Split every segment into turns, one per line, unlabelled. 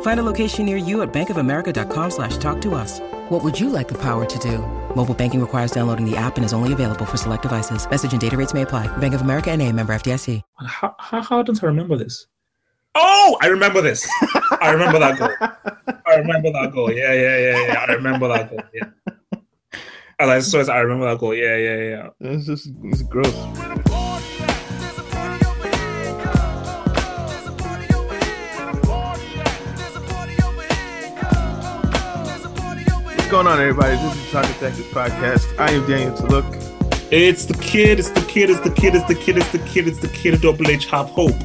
Find a location near you at bankofamerica.com slash talk to us. What would you like the power to do? Mobile banking requires downloading the app and is only available for select devices. Message and data rates may apply. Bank of America and a member FDIC.
How, how, how don't I remember this? Oh, I remember this. I remember that goal. I remember that goal. Yeah, yeah, yeah, yeah. I remember that goal. Yeah. And I saw it. I remember that goal. Yeah, yeah, yeah.
It's just it's gross. What's going on, everybody? This is the Talking Tactics Podcast. I am Daniel Taluk.
It's the kid. It's the kid. It's the kid. It's the kid. It's the kid. It's the kid of Double H. Have hope.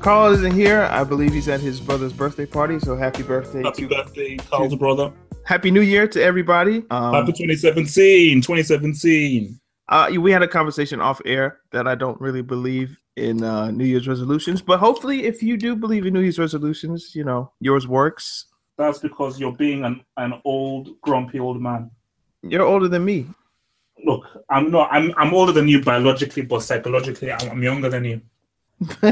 Carl isn't here. I believe he's at his brother's birthday party. So happy birthday
Happy
to
birthday, Carl's brother.
Happy New Year to everybody. Um,
Happy 2017. 2017.
uh, we had a conversation off air that I don't really believe in uh, New Year's resolutions, but hopefully, if you do believe in New Year's resolutions, you know yours works.
That's because you're being an, an old, grumpy old man.
You're older than me.
Look, I'm not. I'm I'm older than you biologically, but psychologically, I'm, I'm younger than you.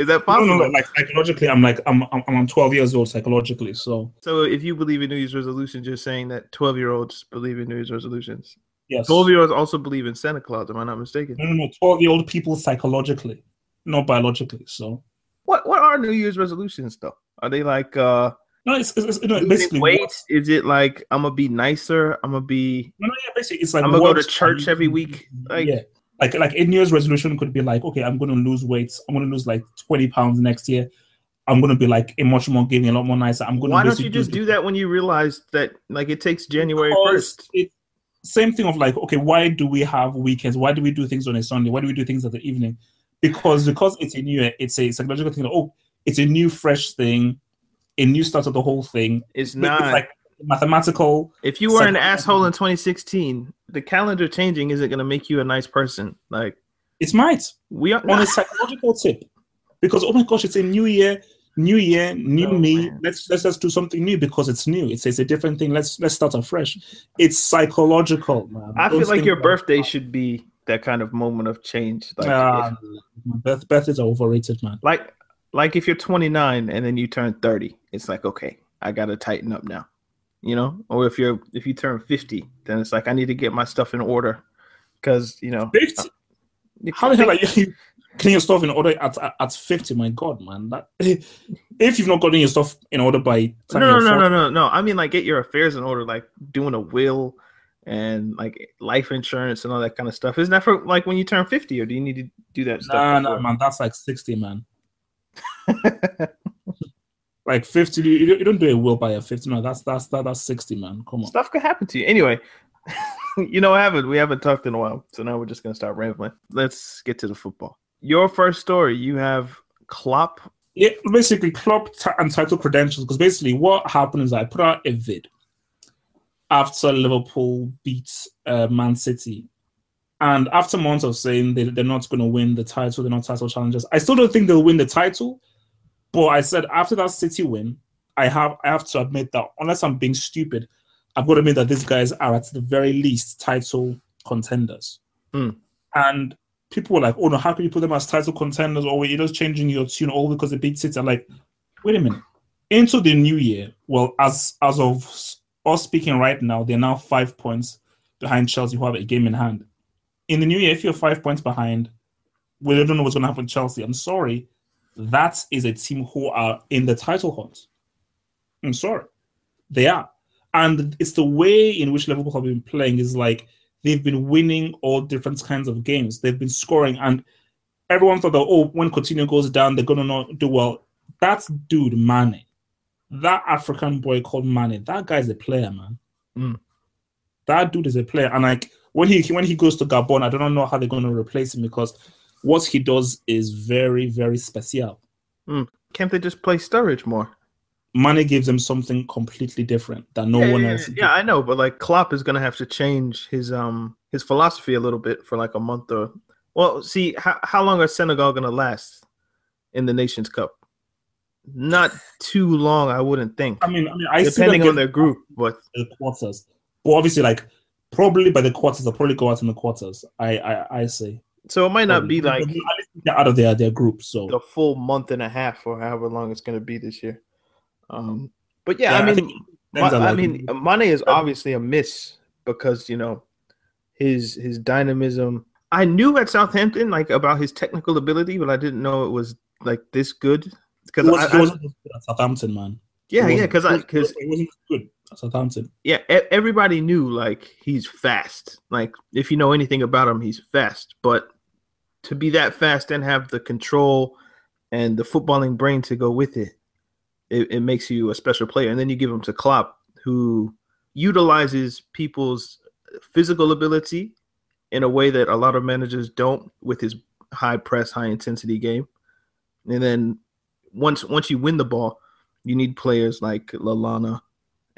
Is that possible?
no, no. Like psychologically, I'm like I'm I'm, I'm 12 years old psychologically. So
So, if you believe in New Year's resolutions, you're saying that 12 year olds believe in New Year's resolutions.
yes.
12 year olds also believe in Santa Claus. Am I not mistaken?
No, no, no. 12 year old people psychologically, not biologically. So
What What are New Year's resolutions though? Are they like uh
no, it's, it's, it's no, basically
weight?
what-
Is it like I'm gonna be nicer? I'm gonna be
No, no, yeah, basically it's like
I'm gonna go to church every week? Like-
yeah, like like a New Year's resolution could be like, okay, I'm going to lose weight. I'm going to lose like 20 pounds next year. I'm going to be like a much more giving, a lot more nicer. I'm gonna.
Why don't you just do that when you realize that like it takes January first?
same thing of like, okay, why do we have weekends? Why do we do things on a Sunday? Why do we do things at the evening? Because because it's a new, it's a psychological thing. Oh, it's a new, fresh thing, a new start of the whole thing.
It's not.
It's like mathematical.
if you were an asshole in 2016, the calendar changing isn't gonna make you a nice person. Like
It might
we are.
on a psychological tip, because oh my gosh, it's a new year, new year, new
Oh,
me.
man.
Let's let's just do something new because it's new. It's, it's a different thing. Let's let's start afresh. It's psychological, man.
I feel like your birthday should be that kind of moment of change. Like,
Ah,
if,
birth, birthdays are overrated, man.
like, like if you're 29 and then you turn 30, it's like okay, I gotta tighten up now, you know. Or if you're if you turn 50, then it's like I need to get my stuff in order because you know.
50? Uh, How the hell are you getting your stuff in order at, at, at 50? My God, man. That if you've not gotten your stuff in order by
No, no, no, no, no, no. I mean, like, get your affairs in order, like doing a will and like life insurance and all that kind of stuff. Isn't that for like when you turn 50, or do you need to do that stuff?
Nah, nah, man. That's like 60, man. Like 50, you, you don't do a will by a 50. No, that's that's that, that's 60, man. Come on.
stuff could happen to you. Anyway, you know what happened? We haven't talked in a while, so now we're just gonna start rambling. Let's get to the football. Your first story, you have Klopp.
Yeah, basically, club t- and title credentials. Because basically, what happened is I put out a vid after Liverpool beat uh, Man City, and after months of saying they, they're not going to win the title, they're not title challengers. I still don't think they'll win the title, but I said after that City win, I have I have to admit that unless I'm being stupid, I've got to admit that these guys are at the very least title contenders.
Hmm.
And people were like, "Oh no, how can you put them as title contenders?" Or you're just changing your tune all because they beat City. I'm like, wait a minute. Into the new year, well, as as of us speaking right now, they're now five points behind Chelsea, who have a game in hand. In the new year, if you're five points behind, we don't know what's going to happen with Chelsea. I'm sorry, that is a team who are in the title hunt. I'm sorry, they are, and it's the way in which Liverpool have been playing is like they've been winning all different kinds of games. They've been scoring, and everyone thought that oh, when Coutinho goes down, they're gonna not do well. That's dude Mane, that African boy called Mane. That guy's a player, man.
Mm.
That dude is a player, and like when he when he goes to Gabon, I don't know how they're gonna replace him because what he does is very very special.
Mm. Can't they just play Sturridge more?
Mane gives them something completely different that no
yeah,
one
yeah,
else.
Yeah, I know, but like Klopp is gonna have to change his um his philosophy a little bit for like a month or. Well, see how how long are Senegal gonna last in the Nations Cup? Not too long, I wouldn't think.
I mean, I mean, I
depending on their group, but
the quarters. But obviously, like probably by the quarters, they'll probably go out in the quarters. I I, I say.
So it might not be like
out of their their group. So
the full month and a half or however long it's going to be this year. Um, but yeah,
Yeah,
I
I
mean,
think
Ma-
Denzel
I
like-
mean, Mane is obviously a miss because you know his his dynamism. I knew at Southampton like about his technical ability, but I didn't know it was like this good. Because
was,
I, I-
at Southampton, man.
yeah, yeah, because I because it
wasn't good Southampton.
yeah, everybody knew like he's fast. Like if you know anything about him, he's fast. But to be that fast and have the control and the footballing brain to go with it, it, it makes you a special player. And then you give him to Klopp, who utilizes people's physical ability in a way that a lot of managers don't with his high press, high intensity game. And then once once you win the ball, you need players like Lalana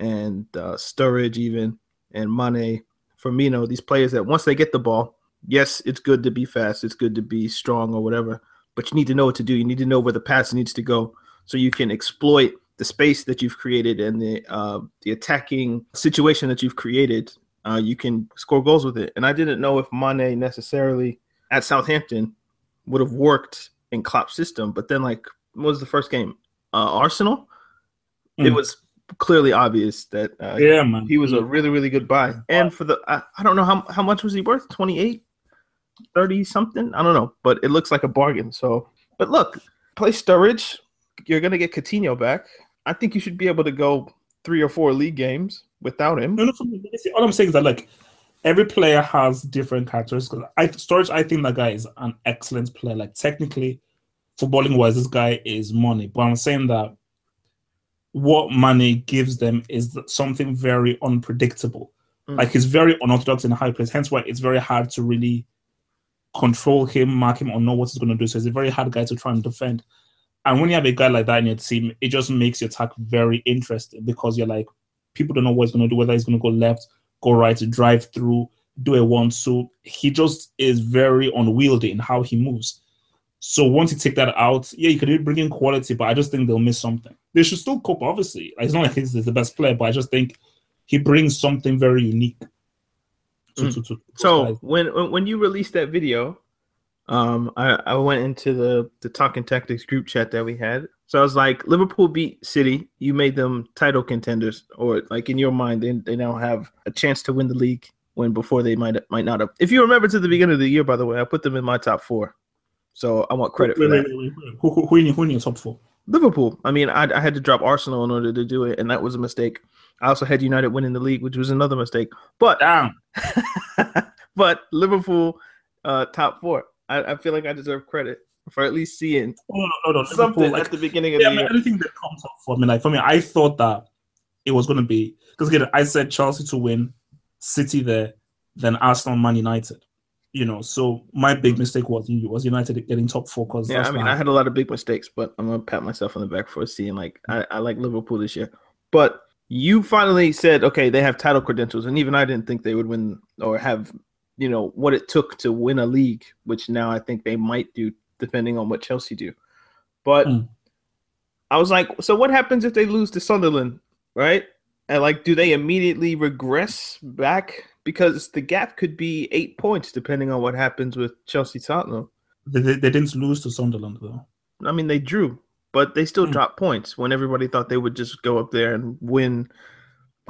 and uh, Sturridge even and Mane, Firmino, these players that once they get the ball, yes, it's good to be fast, it's good to be strong or whatever, but you need to know what to do. You need to know where the pass needs to go so you can exploit the space that you've created and the uh, the attacking situation that you've created. Uh, you can score goals with it. And I didn't know if Mane necessarily at Southampton would have worked in Klopp's system, but then like what was the first game? Uh, Arsenal. It
Mm.
was clearly obvious that uh,
Yeah, man.
he was a really really good buy. And for the I, I don't know how, how much was he worth? 28 30 something? I don't know but it looks like a bargain so. But look play Sturridge. You're gonna get Coutinho back. I think you should be able to go three or four league games without him.
No, no, for me, see, all I'm saying is that like every player has different characteristics. I Sturridge, I think that guy is an excellent player. Like technically, footballing wise, this guy is money. But I'm saying that what Mane gives them is something very unpredictable.
Mm.
Like he's very unorthodox in a high place. Hence why it's very hard to really control him, mark him, or know what he's going to do. So he's a very hard guy to try and defend. And when you have a guy like that in your team, it just makes your attack very interesting because you're like, people don't know what he's going to do, whether he's going to go left, go right, drive through, do a one. So he just is very unwieldy in how he moves. So once you take that out, yeah, you could bring in quality, but I just think they'll miss something. They should still cope, obviously. It's not like he's the best player, but I just think he brings something very unique. To,
Mm.
to, to,
So when when- you released that video, um, I, I went into the the Talking Tactics group chat that we had. So I was like, Liverpool beat City. You made them title contenders, or like in your mind, they they now have a chance to win the league. When before they might might not have. If you remember to the beginning of the year, by the way, I put them in my top four. So I want credit for
wait,
that.
wait, wait, wait. Who, who, who, in who in your top four?
Liverpool. I mean, I, I had to drop Arsenal in order to do it, and that was a mistake. I also had United winning the league, which was another mistake. But but Liverpool, uh, top four. I, I feel like I deserve credit for at least seeing
Oh, no, no, no.
something
Liverpool, like,
at the beginning of
yeah,
the year.
anything that comes up for me, like for me, I thought that it was going to be because again, I said Chelsea to win, City there, then Arsenal, Man United. You know, so my big mistake was was United getting top four because
Yeah, I mean, I had a lot of big mistakes, but I'm gonna pat myself on the back for seeing like I, I like Liverpool this year. But you finally said, okay, they have title credentials, and even I didn't think they would win or have, you know, what it took to win a league, which now I think they might do, depending on what Chelsea do. But
Mm.
I was like, so what happens if they lose to Sunderland, right? And like, do they immediately regress back because the gap could be eight points depending on what happens with Chelsea Tottenham.
They, they, they didn't lose to Sunderland though.
I mean, they drew, but they still
Hmm.
dropped points when everybody thought they would just go up there and win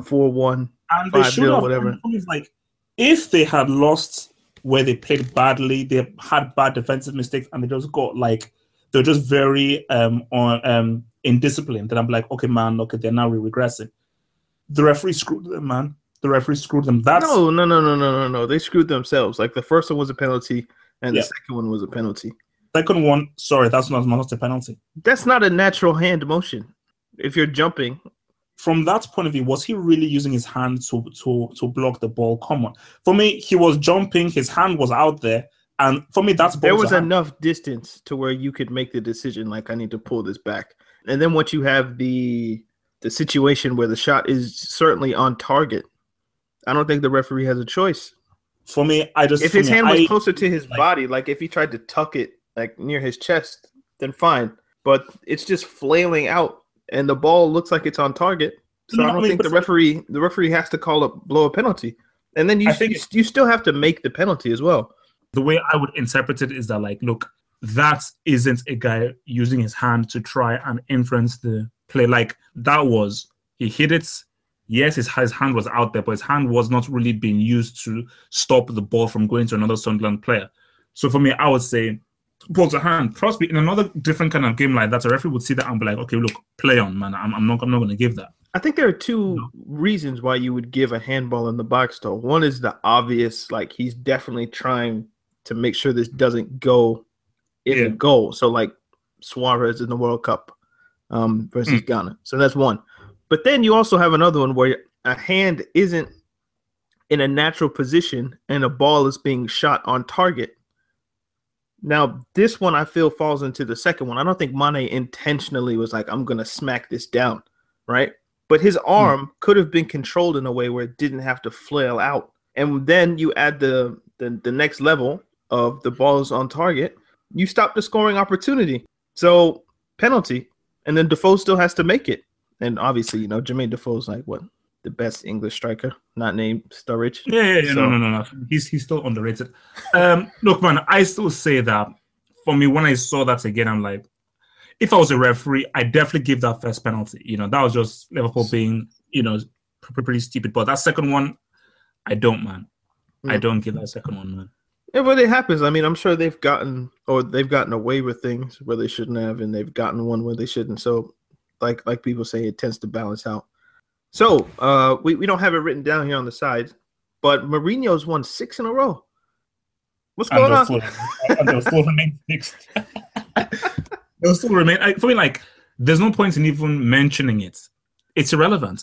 four one.
And they
5-0,
should have.
whatever.
and the point is, Like, if they had lost where they played badly, they had bad defensive mistakes, and they just got like they're just very um on um indisciplined. Then I'm like, okay, man, okay, they're now regressing. The referee screwed them, man. The referee screwed them. That's
No, no, no, no, no, no, no. They screwed themselves. Like the first one was a penalty, and
Yeah.
the second one was a penalty.
second one. Sorry, that's not not a penalty.
That's not a natural hand motion. If you're jumping,
From that point of view, was he really using his hand to to to block the ball? Come on. For me, he was jumping. His hand was out there, and for me, that's
there was
to hand.
enough distance to where you could make the decision like I need to pull this back. And then once you have the the situation where the shot is certainly on target, I don't think the referee has a choice.
For me, I just
If his
me,
hand was
I-
closer to his
like-
body, like if he tried to tuck it like near his chest, then fine. But it's just flailing out and the ball looks like it's on target. So I
I
don't
mean,
think the referee the referee has to call up blow a penalty. And then you
I think
you, you still have to make the penalty as well.
the way I would interpret it is that like, look, that isn't a guy using his hand to try and influence the play. Like that was he hit it. Yes, his, his hand was out there, but his hand was not really being used to stop the ball from going to another Sunderland player. So for me, I would say ball to hand. Trust me, in another different kind of game like that, a referee would see that and be like, okay, look, play on, man. I'm, I'm not I'm not gonna give that.
I think there are two reasons why you would give a handball in the box though. One is the obvious, like he's definitely trying to make sure this doesn't go in
Yeah.
the goal. So like Suarez in the World Cup um, versus
Mm.
Ghana. So that's one. But then you also have another one where a hand isn't in a natural position and a ball is being shot on target. Now, this one I feel falls into the second one. I don't think Mane intentionally was like, I'm going to smack this down, right? But his hmm. arm could have been controlled in a way where it didn't have to flail out. And then you add the, the, the next level of the balls on target, you stop the scoring opportunity. So, penalty. And then Defoe still has to make it. And obviously, you know, Jermaine Defoe's like what? The best English striker, not named Sturridge.
Yeah, yeah, yeah.
So-
No, no, no, no. He's he's still underrated. Um, look, man, I still say that for me when I saw that again, I'm like, if I was a referee, I definitely give that first penalty. You know, that was just Liverpool being, you know, pretty, stupid. But that second one, I don't, man. I
Mm.
don't give that second one, man.
Yeah, but it happens. I mean, I'm sure they've gotten or they've gotten away with things where they shouldn't have, and they've gotten one where they shouldn't. So, like like people say, it tends to balance out. So, uh, we, we don't have it written down here on the side, but Mourinho's won six in a row. What's going
And
on?
they'll still, and they'll still remain fixed. they'll still remain. I, for me, like, there's no point in even mentioning it. It's irrelevant.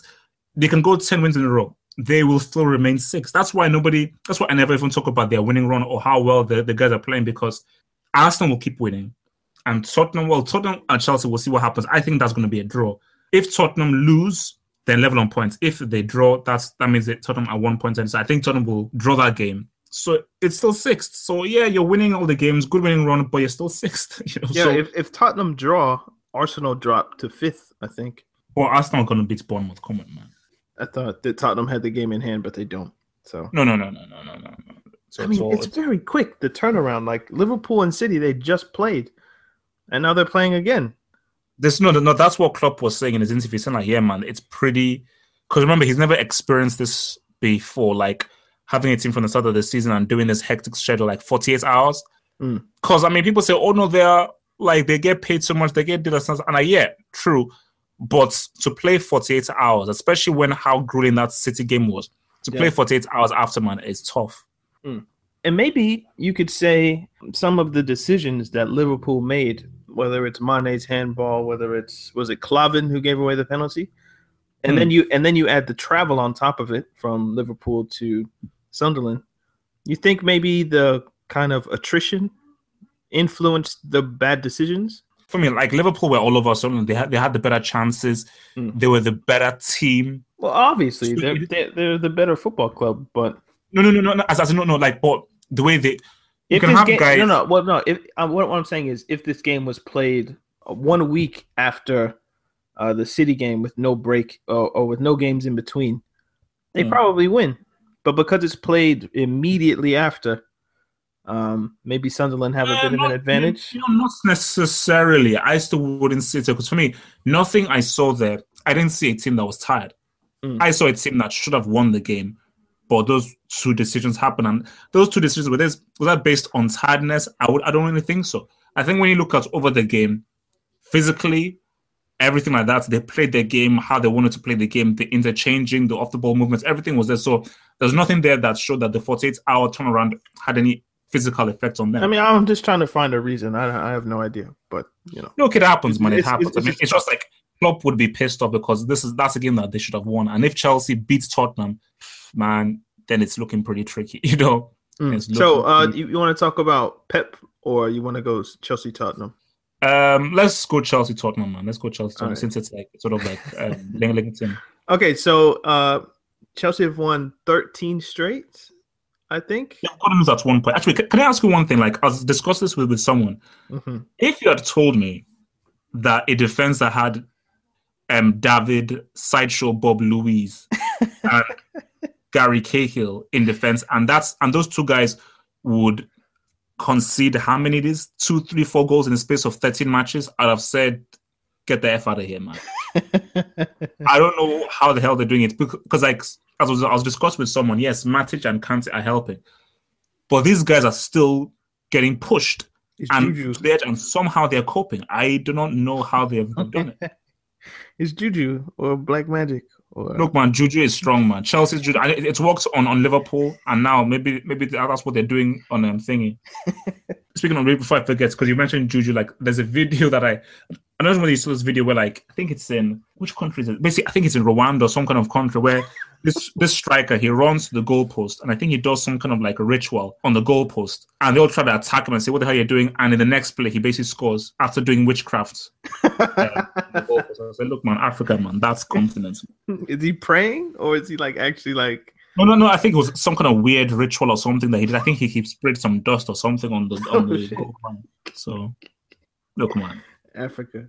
They can go ten wins in a row. They will still remain six. That's why nobody. That's why I never even talk about their winning run or how well the, the guys are playing because Arsenal will keep winning, and Tottenham. Well, Tottenham and Chelsea we'll see what happens. I think that's going to be a draw. If Tottenham lose, then level on points. If they draw, that's that means that Tottenham are one point. And so I think Tottenham will draw that game. So it's still sixth. So yeah, you're winning all the games, good winning run, but you're still sixth. You know,
Yeah,
so
if, if Tottenham draw, Arsenal drop to fifth. I think.
well, Arsenal gonna beat Bournemouth. Come on, man.
I thought that Tottenham had the game in hand, but they don't. So
No, no, no, no, no, no, no. no. So
I mean,
all-
it's very quick the turnaround. Like Liverpool and City, they just played, and now they're playing again.
this no, no. That's what Klopp was saying in his interview. Saying like, yeah, man, it's pretty. Because remember, he's never experienced this before. Like having a team from the start of the season and doing this hectic schedule, like 48 hours.
Mm.
Because I mean, people say, oh no, they're like they get paid so much, they get this and I yeah, true. But to play 48 hours, especially when how grueling that City game was, to
Yeah.
play 48 hours after man is tough.
And maybe you could say some of the decisions that Liverpool made, whether it's Mane's handball, whether it's was it Klavan who gave away the penalty, and
Hmm.
then you and then you add the travel on top of it from Liverpool to Sunderland. You think maybe the kind of attrition influenced the bad decisions?
For me, like Liverpool were all over Sunderland. They had they had the better chances.
Mm.
They were the better team.
Well, obviously they're, they're they're the better football club, but
No, no, no, no. as, as no, no. Like, but the way they you
if this game,
guys.
no, no, well, no. If uh, what, what I'm saying is, if this game was played uh, one week after uh, the City game with no break or, or with no games in between, they
Mm.
probably win. but because it's played immediately after, um, maybe Sunderland have a
Uh,
bit of an advantage.
You know, not necessarily. I still wouldn't say so because for me, nothing I saw there, I didn't see a team that was tired.
Mm.
I saw a team that should have won the game, but those two decisions happened, and those two decisions were this was that based on tiredness? I would, I don't really think so. I think when you look at over the game, physically, everything like that, they played their game how they wanted to play the game, the interchanging, the off the ball movements, everything was there. So there's nothing there that showed that the 48 hour turnaround had any physical effect on them.
I mean, I'm just trying to find a reason. I, I have no idea, but you know,
Look, it happens, man. It happens.
it's-
I mean,
it's-
it's just like Klopp would be pissed off because this is that's a game that they should have won. And if Chelsea beats Tottenham, man, then it's looking pretty tricky, you know.
Mm. So, uh,
pretty-
you, you want to talk about Pep or you want to go Chelsea Tottenham?
Um, let's go Chelsea Tottenham, man. Let's go Chelsea Tottenham
Alright.
since it's like sort of like um, Lincoln.
Okay, so uh, Chelsea have won 13 straight, I think.
Yeah, Tottenham's at one point. Actually, can, can I ask you one thing? Like, I was discussing this with, with someone.
hmm
If you had told me that a defense that had um David Sideshow Bob Luiz and Gary Cahill in defense, and that's and those two guys would concede how many it is two, three, four goals in the space of 13 matches, I'd have said, get the F out of here, man. I don't know how the hell they're doing it because, like, as I was, I was discussing with someone, yes, Matic and Kante are helping, but these guys are still getting pushed
It's
and
Juju.
to the edge, and somehow they're coping. I do not know how they have done it.
It's Juju or Black Magic or
Look, man, Juju is strong, man. Chelsea's Juju. and It, it works on, on Liverpool, and now maybe maybe that's what they're doing on um, thingy. Speaking of before I forget, because you mentioned Juju, like there's a video that I I don't know whether you saw this video where like I think it's in which country is it? Basically, I think it's in Rwanda or some kind of country where this this striker he runs to the goalpost and I think he does some kind of like a ritual on the goalpost, and they all try to attack him and say, "What the hell are you doing?" And in the next play, he basically scores after doing witchcraft. uh, goalpost. I like, "Look, man, Africa, man, that's confidence."
is he praying or is he like actually like
No, no, no. I think it was some kind of weird ritual or something that he did. I think he, he sprayed some dust or something on the on
Oh,
the
shit.
goal line. So, look, man,
Africa?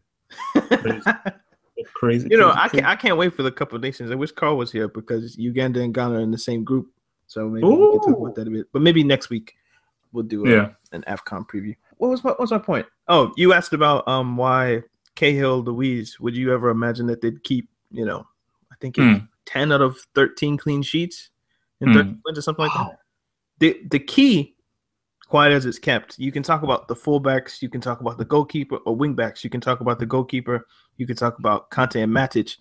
crazy, crazy.
You know,
crazy,
I can't. I can't wait for the Cup of Nations. I wish Carl was here because Uganda and Ghana are in the same group. So maybe we can talk about that a bit. But maybe next week we'll do a,
Yeah.
an Afcon preview. What was my, what was my point? Oh, you asked about um why Cahill Luiz. Would you ever imagine that they'd keep? You know, I think it's
Hmm.
ten out of thirteen clean sheets in
Hmm.
13 wins or something like that. The the key, quiet as it's kept, you can talk about the fullbacks, you can talk about the goalkeeper or wingbacks, you can talk about the goalkeeper, you can talk about Kante and Matic.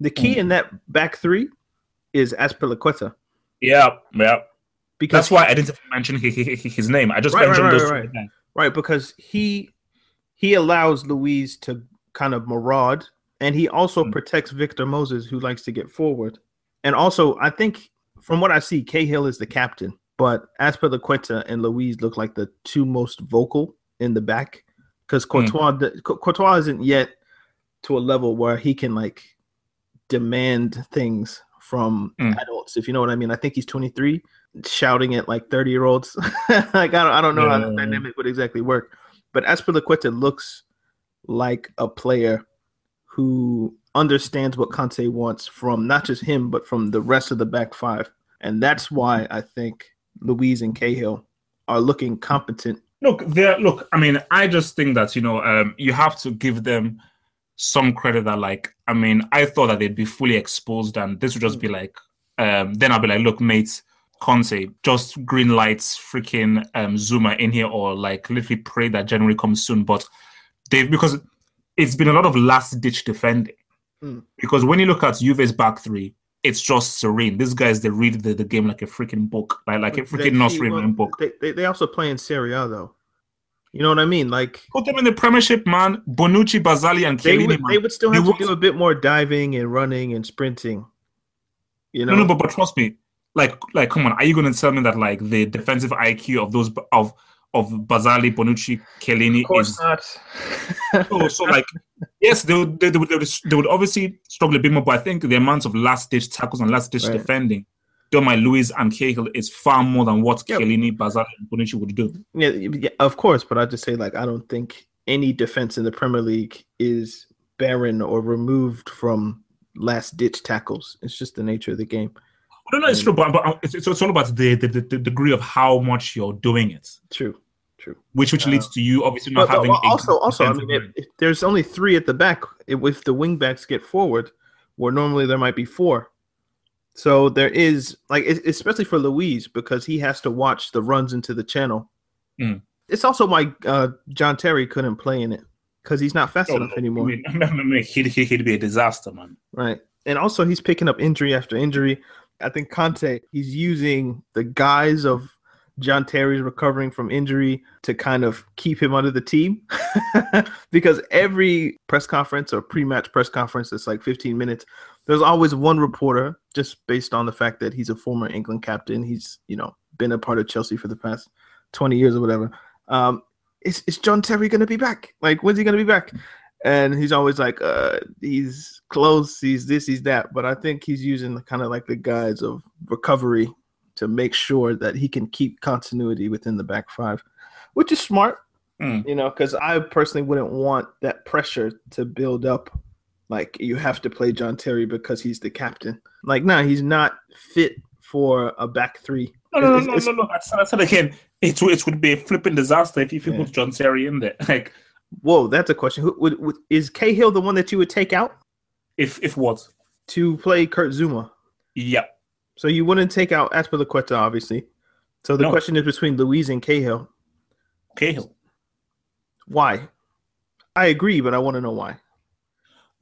The key
Hmm.
in that back three is Azpilicueta
Yeah, yeah.
because
That's why I didn't mention his, name. I just
Right, right,
mentioned
right,
those
right,
guys.
right because he he allows Luiz to kind of maraud and he also
Mm.
protects Victor Moses who likes to get forward. And also, I think from what I see, Cahill is the captain, but Azpilicueta and Luiz look like the two most vocal in the back because Courtois Cou- Courtois isn't yet to a level where he can like demand things from
Mm.
adults, if you know what I mean. I think he's 23, shouting at like 30 year olds. like I don't, I don't know how the dynamic would exactly work, but Azpilicueta looks like a player who understands what Conte wants from not just him, but from the rest of the back five. And that's why I think Luiz and Cahill are looking competent.
Look, there. Look, I mean, I just think that you know, um, you have to give them some credit. That, like, I mean, I thought that they'd be fully exposed, and this would just be like, um, then I'll be like, look, mate, Conte, just green lights, freaking um, Zouma in here, or like literally pray that January comes soon. But they've because it's been a lot of last ditch defending.
Mm.
Because when you look at Juve's back three, it's just serene. These guys they read the, the game like a freaking book, like like a freaking nursery
well,
book.
They, they, they also play in Serie A though. You know what I mean? Like
Put them in the Premiership, man. Bonucci, Barzagli, and
they
Chiellini,
would,
man.
they would still
They
have to
won't-
do a bit more diving and running and sprinting. You know,
No, no, but, but trust me, like, like, come on, are you going to tell me that like the defensive IQ of those of of Barzagli, Bonucci, Chiellini
of course
is
not.
so, oh, so like yes, they would, they, they would they would they would obviously struggle a bit more, but I think the amount of last ditch tackles and last ditch
Right.
defending done by Luiz and Cahill is far more than what
Yep.
Chiellini, Barzagli, and Bonucci would do.
yeah, yeah, of course, but I just say like I don't think any defense in the Premier League is barren or removed from last ditch tackles. It's just the nature of the game.
No, no, it's true, but, but it's, it's all about the, the, the, degree of how much you're doing it,
True, true.
which which leads to you obviously not
But, but
having. a
also, also, I mean, if there's only three at the back, if, the wing backs get forward, where normally there might be four, so there is like, es- especially for Luiz because he has to watch the runs into the channel.
Mm.
It's also why uh, John Terry couldn't play in it because he's not fast
Oh,
enough
no,
anymore,
I mean, I mean, he'd he'd be a disaster, man.
right? And also, he's picking up injury after injury. I think Conte he's using the guise of John Terry's recovering from injury to kind of keep him under the team. Because every press conference or pre-match press conference that's like 15 minutes there's always one reporter just based on the fact that he's a former England captain. He's you know been a part of Chelsea for the past 20 years or whatever. Um is, is John Terry going to be back? Like when's he going to be back and he's always like uh he's close he's this he's that but I think he's using the kind of like the guise of recovery to make sure that he can keep continuity within the back five, which is smart,
Mm.
you know, because I personally wouldn't want that pressure to build up. Like you have to play John Terry because he's the captain. Like, no, he's not fit for a back three.
No, no, no,
It's-
no,
it's-
no, no. I said, I said again, it, it would be a flipping disaster if you
Yeah.
put John Terry in there. Like,
Whoa, that's a question. Who, would, would, is Cahill the one that you would take out
if if what?
to play Kurt Zouma?
Yeah.
So you wouldn't take out Azpilicueta, obviously. So the
No.
question is between Luiz and Cahill.
Cahill.
Why? I agree, but I want to know why.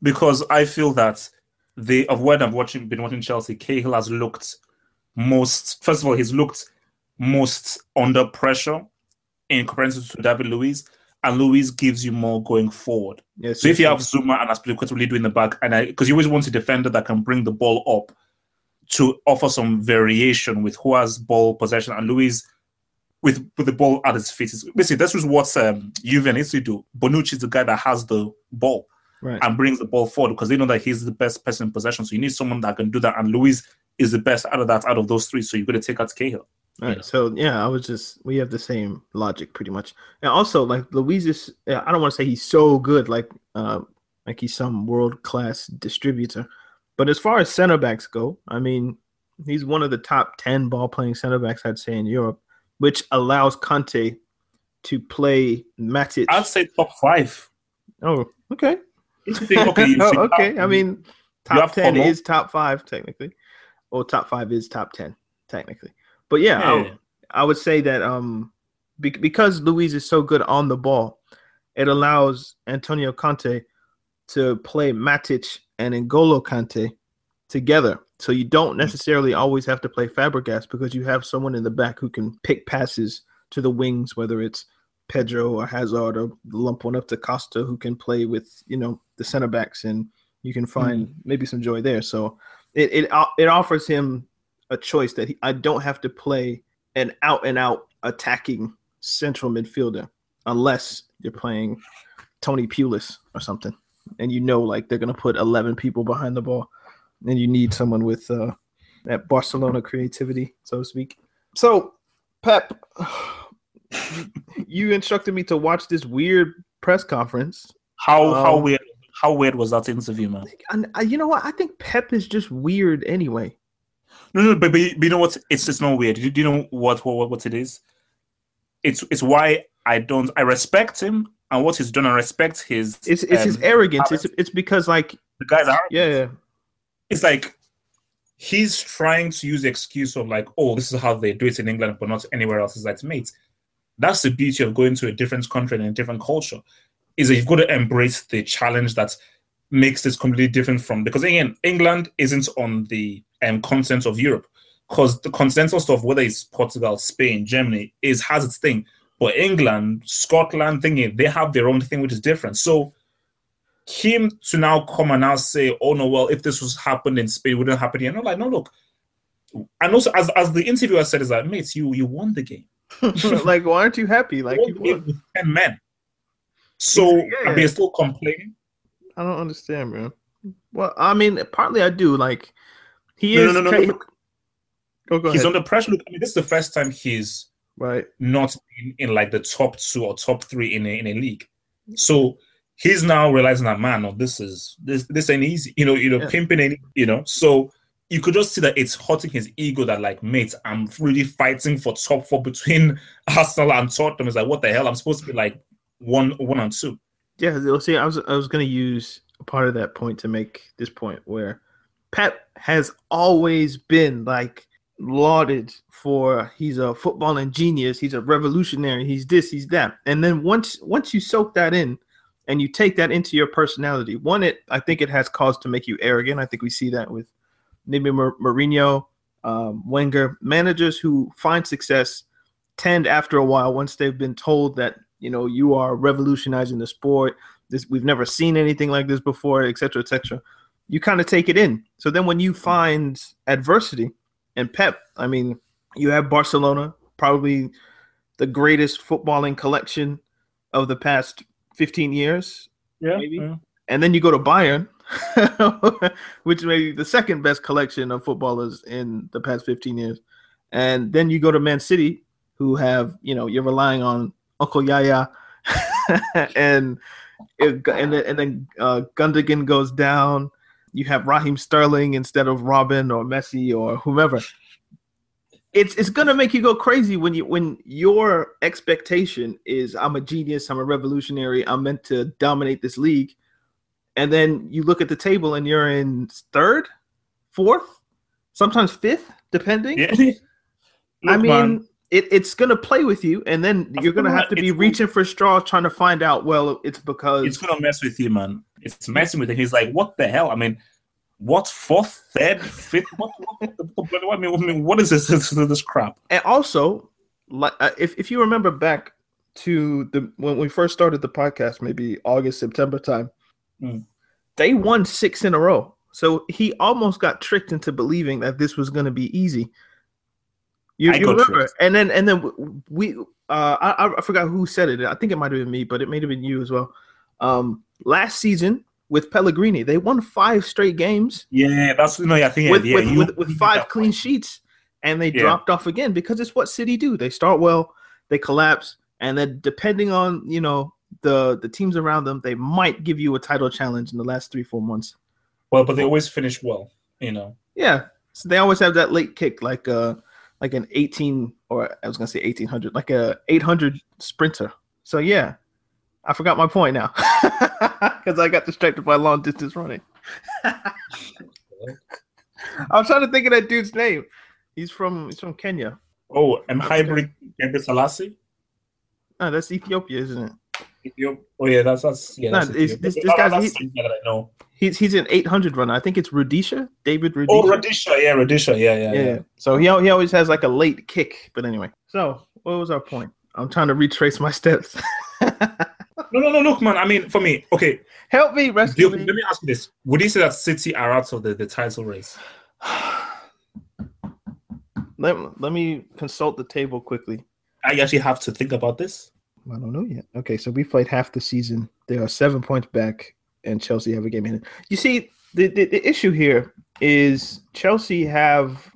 because I feel that the of when I've watching been watching Chelsea, Cahill has looked most. First of all, he's looked most under pressure in comparison to David Luiz, and Luiz gives you more going forward.
Yes.
So if you have Zouma and Azpilicueta doing the back, and I because you always want a defender that can bring the ball up to offer some variation with who has ball possession, and Luiz with with the ball at his feet. Basically, this is what um, Juve needs to do. Bonucci is the guy that has the ball
right.
and brings the ball forward because they know that he's the best person in possession. So you need someone that can do that. And Luiz is the best out of that, out of those three. So you've got to take out Cahill.
All right. So yeah, I was just we have the same logic pretty much. And also like Luiz is I don't want to say he's so good like uh like he's some world class distributor. But as far as center backs go, I mean, he's one of the top 10 ball playing center backs I'd say in Europe, which allows Conte to play Matic.
I'd say top five.
oh, okay.
Think, okay,
Oh, okay. I mean, top 10 is top 5 technically. Or top 5 is top 10 technically. But yeah, I-
Yeah.
I would say that um be- because Luiz is so good on the ball, it allows Antonio Conte to play Matic and N'Golo Kante together. So you don't necessarily always have to play Fabregas because you have someone in the back who can pick passes to the wings, whether it's Pedro or Hazard or lump one up to Costa who can play with, you know, the center backs and you can find maybe some joy there. So it it it offers him a choice that he, I don't have to play an out and out attacking central midfielder unless you're playing Tony Pulis or something, and you know like they're gonna put eleven people behind the ball, and you need someone with uh, that Barcelona creativity, so to speak. So, Pep, you instructed me to watch this weird press conference.
How how
Um,
weird how weird was that interview, man?
And you know what? I think Pep is just weird anyway.
No, no, but, but, you- know what? It's it's not weird. Do you, know what, what what it is? It's it's why I don't I respect him and what he's done. I respect his.
It's it's his
um,
arrogance. It's it's because like
the guys are.
yeah, yeah.
It's like he's trying to use the excuse of like, oh, this is how they do it in England, but not anywhere else. It's like, mate, that's the beauty of going to a different country and a different culture. Is that you've got to embrace the challenge that makes this completely different from because again, England isn't on the um, continent of Europe because the consensus of whether it's Portugal, Spain, Germany, is has its thing. But England, Scotland, thingy, they have their own thing which is different. So him to now come and now say, "Oh no, well, if this was happened in Spain, it wouldn't happen here." No, like no, look. And also, as as the interviewer said, is like, mates, you you won the game.
like, why aren't you happy? Like,
You
you
won the game
won.
with ten men. So
Yeah.
and they're still complaining.
I don't understand, man. Well, I mean, partly I do. Like, he
No,
is.
no, no, no, no,
Go, go
He's
ahead.
under pressure. Look, I mean, this is the first time he's
right.
not in, in like the top two or top three in a, in a league. So he's now realizing that man, no, this is this this ain't easy. You know, you know,
Yeah.
pimping ain't you know. So you could just see that it's hurting his ego that like, mate, I'm really fighting for top four between Arsenal and Tottenham. It's like, what the hell? I'm supposed to be like one, one and two.
Yeah, see, I was I was going to use a part of that point to make this point where Pep has always been like lauded for he's a footballing genius, he's a revolutionary, he's this, he's that. And then once once you soak that in and you take that into your personality, one it I think it has cause to make you arrogant. I think we see that with maybe Mourinho, um, Wenger, managers who find success tend after a while once they've been told that you know you are revolutionizing the sport. This we've never seen anything like this before, etc., etc. You kind of take it in. So then when you find adversity, and Pep, I mean, you have Barcelona, probably the greatest footballing collection of the past 15 years.
Yeah. Maybe. Yeah.
And then you go to Bayern, which may be the second best collection of footballers in the past 15 years. And then you go to Man City, who have, you know, you're relying on Uncle Yaya and and then, and then uh, Gundogan goes down. You have Raheem Sterling instead of Robben or Messi or whomever. It's it's gonna make you go crazy when you when your expectation is I'm a genius, I'm a revolutionary, I'm meant to dominate this league, and then you look at the table and you're in third, fourth, sometimes fifth, depending. Yeah. I mean, it, it's gonna play with you, and then you're gonna have to be reaching for straws, trying to find out. Well, it's because
it's gonna mess with you, man. It's messing with him. He's like, what the hell? I mean, what fourth, third, fifth? What, what, what, I, mean, I mean, what is this, this, this crap?
And also, like, uh, if if you remember back to the when we first started the podcast, maybe August, September time, mm. they won six in a row. So he almost got tricked into believing that this was going to be easy. You, you remember? Tricked. And then and then we uh I, I forgot who said it. I think it might have been me, but it may have been you as well. Um last season with Pellegrini, they won five straight games.
Yeah, that's no, I think
with,
yeah,
with, with, with five clean sheets, and they yeah. dropped off again because it's what City do. They start well, they collapse, and then depending on you know the the teams around them, they might give you a title challenge in the last three four months.
Well, but they always finish well, you know.
Yeah, so they always have that late kick, like uh like an 18 or I was gonna say 1800, like a 800 sprinter. So yeah, I forgot my point now because I got distracted by long distance running. I was trying to think of that dude's name. He's from he's from Kenya.
Oh, and hybrid Gebrselassie.
No, that's Ethiopia, isn't it?
Ethiopia. Oh yeah, that's that's yeah. That's
this, this guy's he, that I know. He's he's an 800 runner. I think it's Rudisha, David Rudisha.
Oh, Rudisha, yeah, Rudisha, yeah, yeah, yeah. yeah.
So he he always has like a late kick. But anyway, so what was our point? I'm trying to retrace my steps.
no, no, no, look, man. I mean, for me, okay.
Help me, rescue me.
Let me ask you this: Would you say that City are out of the, the title race?
let, let me consult the table quickly.
I actually have to think about this.
I don't know yet. Okay, so we played half the season. They are seven points back and Chelsea have a game in. You see, the, the, the issue here is Chelsea have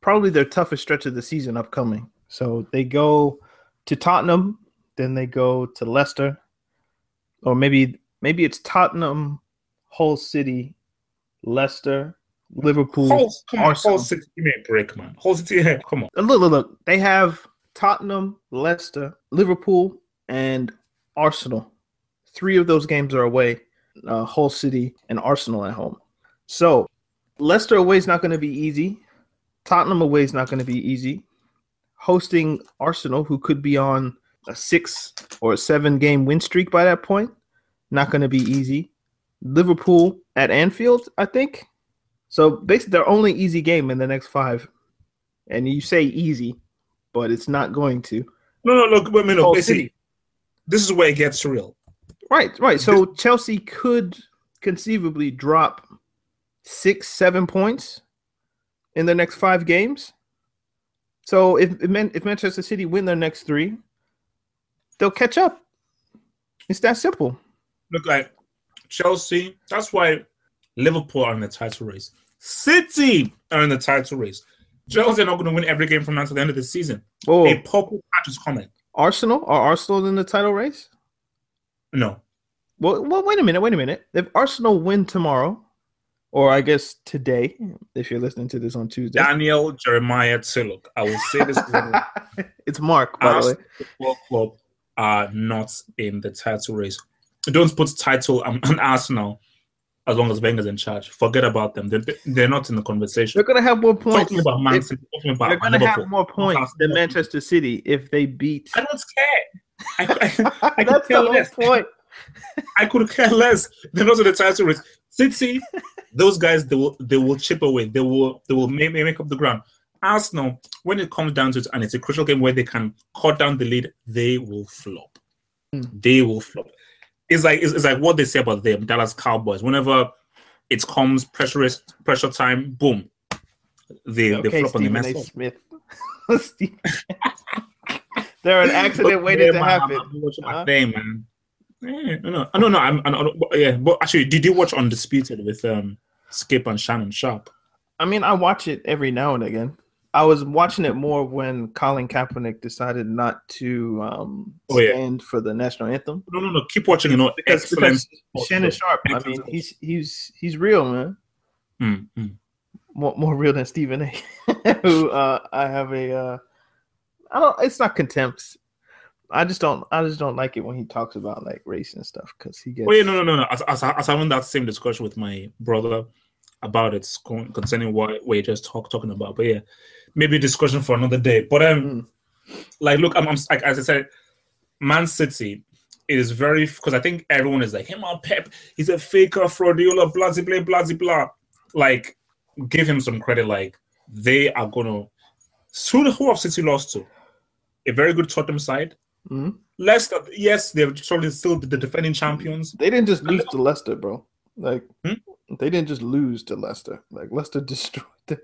probably their toughest stretch of the season upcoming. So they go to Tottenham, then they go to Leicester, or maybe maybe it's Tottenham, Hull City, Leicester, Liverpool, Hull,
come on, Hull City, give me a break, man. Hull City, come on.
Look, look, look. They have Tottenham, Leicester, Liverpool, and Arsenal. Three of those games are away uh, Hull City, and Arsenal at home. So Leicester away is not going to be easy. Tottenham away is not going to be easy. Hosting Arsenal, who could be on a six or a seven game win streak by that point, not going to be easy. Liverpool at Anfield, I think. So basically, their only easy game in the next five. And you say easy, but it's not going to.
No, no, look, wait a minute. Basically, this is where it gets real.
Right, right. So Chelsea could conceivably drop six, seven points in the next five games. So if if Manchester City win their next three, they'll catch up. It's that simple.
Look like Chelsea. That's why Liverpool are in the title race. City are in the title race. Chelsea are not going to win every game from now to the end of the season. Oh, a purple patch is coming.
Arsenal are Arsenal in the title race?
No.
Well, well, wait a minute. Wait a minute. If Arsenal win tomorrow, or I guess today, if you're listening to this on Tuesday.
Daniel Jeremiah Tiluk. I will say this.
it's Mark, by the way.
Football Club are not in the title race. Don't put title on, on Arsenal as long as Wenger's in charge. Forget about them. They're, they're not in the conversation.
They're going to have more points.
Talking about Man City, talking about
they're going to have more points than Manchester City if they beat.
I don't care. I, I, I
That's the whole point.
I could care less. They're not in the title race. City, those guys, they will they will chip away. They will they will make, make up the ground. Arsenal, when it comes down to it, and it's a crucial game where they can cut down the lead, they will flop. Mm. They will flop. It's like it's, it's, like what they say about them, Dallas Cowboys. Whenever it comes pressure pressure time, boom, they okay, they flop
Stephen
on the
mess Smith. They're an accident waiting to happen.
I'm watching my uh-huh. thing, man. Yeah, no, no, no, no. I'm, I'm, yeah, but actually, did you watch Undisputed with um Skip and Shannon Sharpe?
I mean, I watch it every now and again. I was watching it more when Colin Kaepernick decided not to um, oh, yeah. stand for the national anthem.
No, no, no. Keep watching it.
because, because Shannon Sharpe. I mean, he's he's he's real, man.
Mm-hmm.
More, more real than Stephen A. who uh, I have a. Uh, I don't. It's not contempt. I just don't. I just don't like it when he talks about like race and stuff because he gets.
Oh yeah, no, no, no, no. I as, as having that same discussion with my brother about it concerning what we're just talk, talking about. But yeah, maybe discussion for another day. But um, mm. like, look, I'm, I'm like as I said, Man City is very because I think everyone is like, him on Pep, he's a faker, fraudiola, blah blah blah blah blah. Like, give him some credit. Like, they are gonna. Who who have City lost to? A very good Tottenham side.
Mm-hmm.
Leicester, yes, they're probably still the defending champions.
They didn't just lose to Leicester, bro. Like hmm? They didn't just lose to Leicester. Like Leicester destroyed them.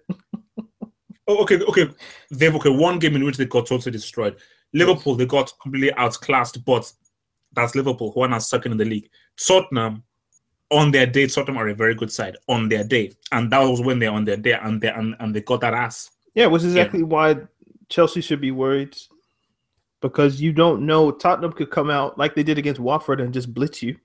oh, okay, okay. They've okay one game in which they got totally destroyed. Liverpool, they got completely outclassed, but that's Liverpool who are now second in the league. Tottenham, on their day, Tottenham are a very good side on their day, and that was when they're on their day, and they and, and they got that ass.
Yeah, which is exactly yeah. why Chelsea should be worried because you don't know Tottenham could come out like they did against Watford and just blitz you.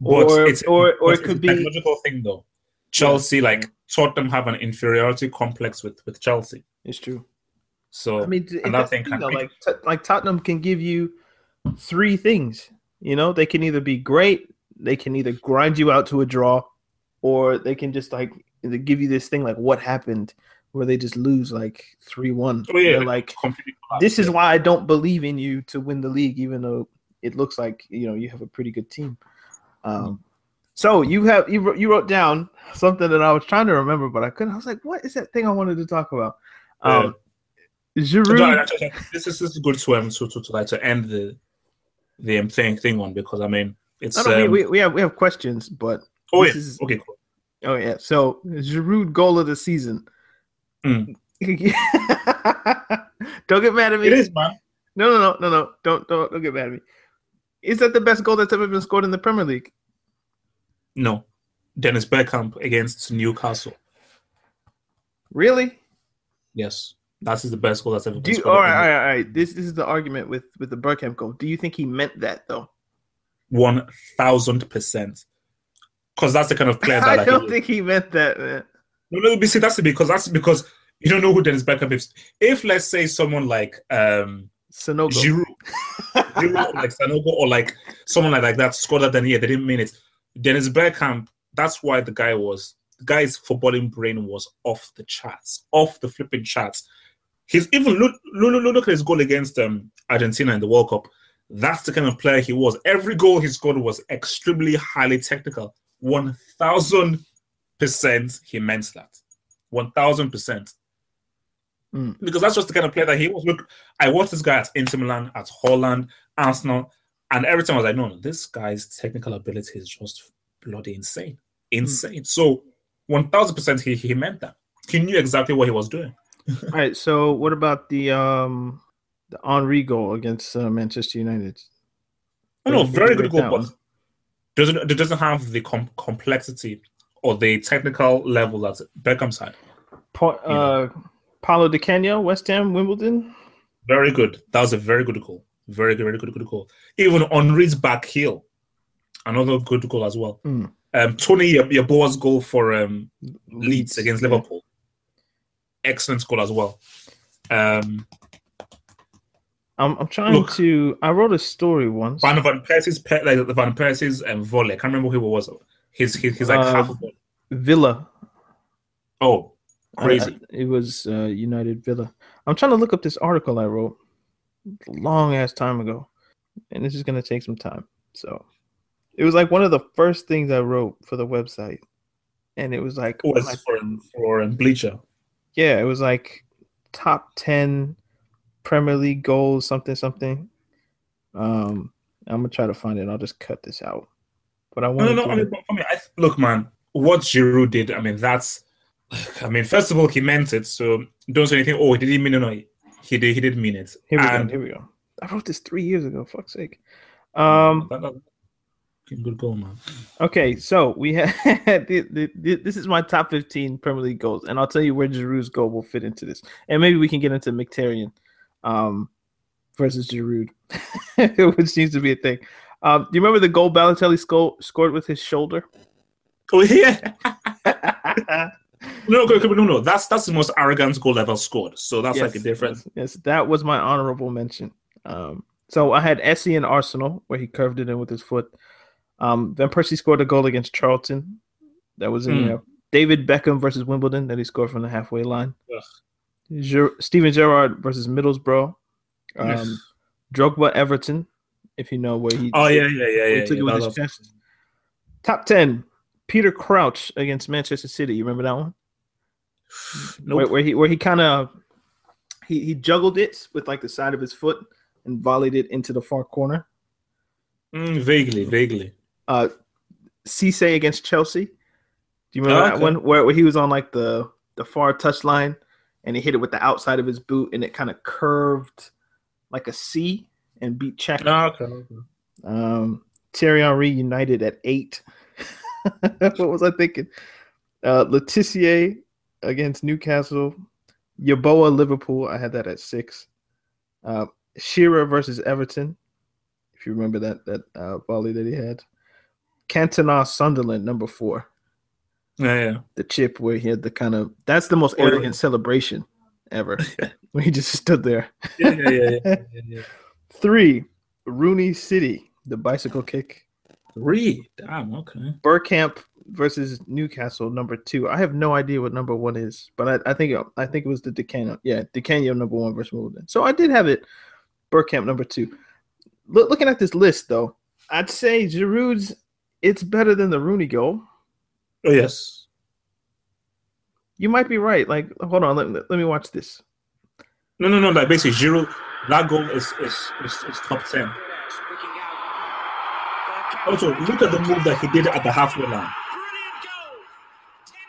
But or it's, or, or it could be a logical thing though. Chelsea, yeah. like Tottenham, have an inferiority complex with with Chelsea.
It's true.
So
I mean, that thing thing, though, like like Tottenham can give you three things. You know, they can either be great, they can either grind you out to a draw, or they can just like give you this thing like what happened where they just lose like three one.
Oh, yeah,
like this is why I don't believe in you to win the league, even though it looks like you know you have a pretty good team. Um, so you have you wrote, you wrote down something that I was trying to remember, but I couldn't. I was like, what is that thing I wanted to talk about? Um, Giroud. No,
this is this is good to um to to, to, like, to end the the um, thing thing on because I mean it's
no, no, um, we, we have we have questions, but
oh yeah, is, okay, cool.
Oh yeah, so Giroud goal of the season.
Mm.
don't get mad at me.
It is, man.
No, no, no, no, no. Don't, don't, don't get mad at me. Is that the best goal that's ever been scored in the Premier League?
No, Dennis Bergkamp against Newcastle.
Really?
Yes, that is the best goal that's ever been
scored. All right, all right, all right. This this is the argument with with the Bergkamp goal. Do you think he meant that though?
One thousand percent. Because that's the kind of player that
I
like,
don't think he meant that, man.
No, no, see, that's because that's because you don't know who Dennis Bergkamp is. If let's say someone like um
Sanogo.
Giroud, Giroud like Sanogo or like someone like, like that scored that, then yeah, they didn't mean it. Dennis Bergkamp, that's why the guy was the guy's footballing brain was off the charts, off the flipping charts. He's even look look, look, look at his goal against um, Argentina in the World Cup. That's the kind of player he was. Every goal he scored was extremely highly technical. One thousand percent he meant that. One thousand percent.
Mm.
Because that's just the kind of player that he was. Look, I watched this guy at Inter Milan, at Holland, Arsenal, and every time I was like, no, no, this guy's technical ability is just bloody insane. Mm. Insane. Mm. So one thousand percent he he meant that. He knew exactly what he was doing.
All right. So what about the um the Henry goal against uh, Manchester United?
Oh, no, very good goal, but doesn't it doesn't have the com- complexity or the technical level that Beckham's had.
Pa- uh, Paulo Di Canio, West Ham, Wimbledon.
Very good. That was a very good goal. Very good, very good, good goal. Even Henry's back heel, another good goal as well.
Mm.
Um, Tony Yeboah's goal for um, Leeds against
yeah.
Liverpool. Excellent goal as well. Um,
I'm, I'm trying
Look.
to. I wrote a story once.
Van Van Persie's pe- like the Van Persie's um, volley. I can't remember who it was. His his, his like
Uh,
half.
Villa.
Oh, crazy!
It was uh, United Villa. I'm trying to look up this article I wrote long ass time ago, and this is gonna take some time. So, it was like one of the first things I wrote for the website, and it was like,
was
like-
for for Bleacher?
yeah, it was like top ten Premier League goals, something something. Um, I'm gonna try to find it. I'll just cut this out. But I want
no, no. I mean, I mean, I, look, man. What Giroud did, I mean, that's. I mean, first of all, he meant it. So don't say anything. Oh, he did he mean it? No, he did. He did mean it.
here we
and
go. Here we go. I wrote this three years ago. Fuck's sake. Um.
that, that, good goal, man.
Okay, so we had the, the, the, this is my top 15 Premier League goals, and I'll tell you where Giroud's goal will fit into this, and maybe we can get into Mkhitaryan um, versus Giroud, which seems to be a thing. Um, do you remember the goal Balotelli sco- scored with his shoulder?
Oh yeah. No, no, no, no. That's that's the most arrogant goal ever scored. So that's like a difference.
Yes, yes, that was my honorable mention. Um, so I had Essien Arsenal where he curved it in with his foot. Um, Van Persie scored a goal against Charlton. That was in there. David Beckham versus Wimbledon that he scored from the halfway line. Ger- Steven Gerrard versus Middlesbrough. Um,
Yes.
Drogba Everton, if you know where he.
Oh yeah, yeah, yeah, yeah.
took
yeah,
it with his chest. Top ten. Peter Crouch against Manchester City. You remember that one?
Nope.
where, where he where he kind of he he juggled it with like the side of his foot and volleyed it into the far corner.
Mm, vaguely, vaguely.
Uh, Cisse against Chelsea. Do you remember
Oh,
that
okay.
one where, where he was on like the the far touch line and he hit it with the outside of his boot and it kind of curved like a C and beat Cech.
Ah, okay, okay.
Um, Thierry Henry United at eight. what was I thinking? Uh, Le Tissier against Newcastle. Yeboah Liverpool. I had that at six. Uh, Shearer versus Everton. If you remember that that uh, volley that he had. Cantona Sunderland number four.
Yeah, yeah.
The chip where he had the kind of that's the most
Oh, yeah.
arrogant celebration ever. when he just stood there.
Yeah, yeah, yeah, yeah, yeah, yeah.
Three, Rooney City, the bicycle kick.
Three. Damn. Okay.
Bergkamp versus Newcastle, number two. I have no idea what number one is, but I, I think it, I think it was the Di Canio. Yeah, Di Canio number one versus Wimbledon. So I did have it. Bergkamp number two. Look, looking at this list though, I'd say Giroud's it's better than the Rooney goal.
Oh yes.
You might be right. Like, hold on, let, let me watch this.
No, no, no. Like basically, Giroud. That goal is is is, is top ten. Also, look at the move that he did at the halfway line.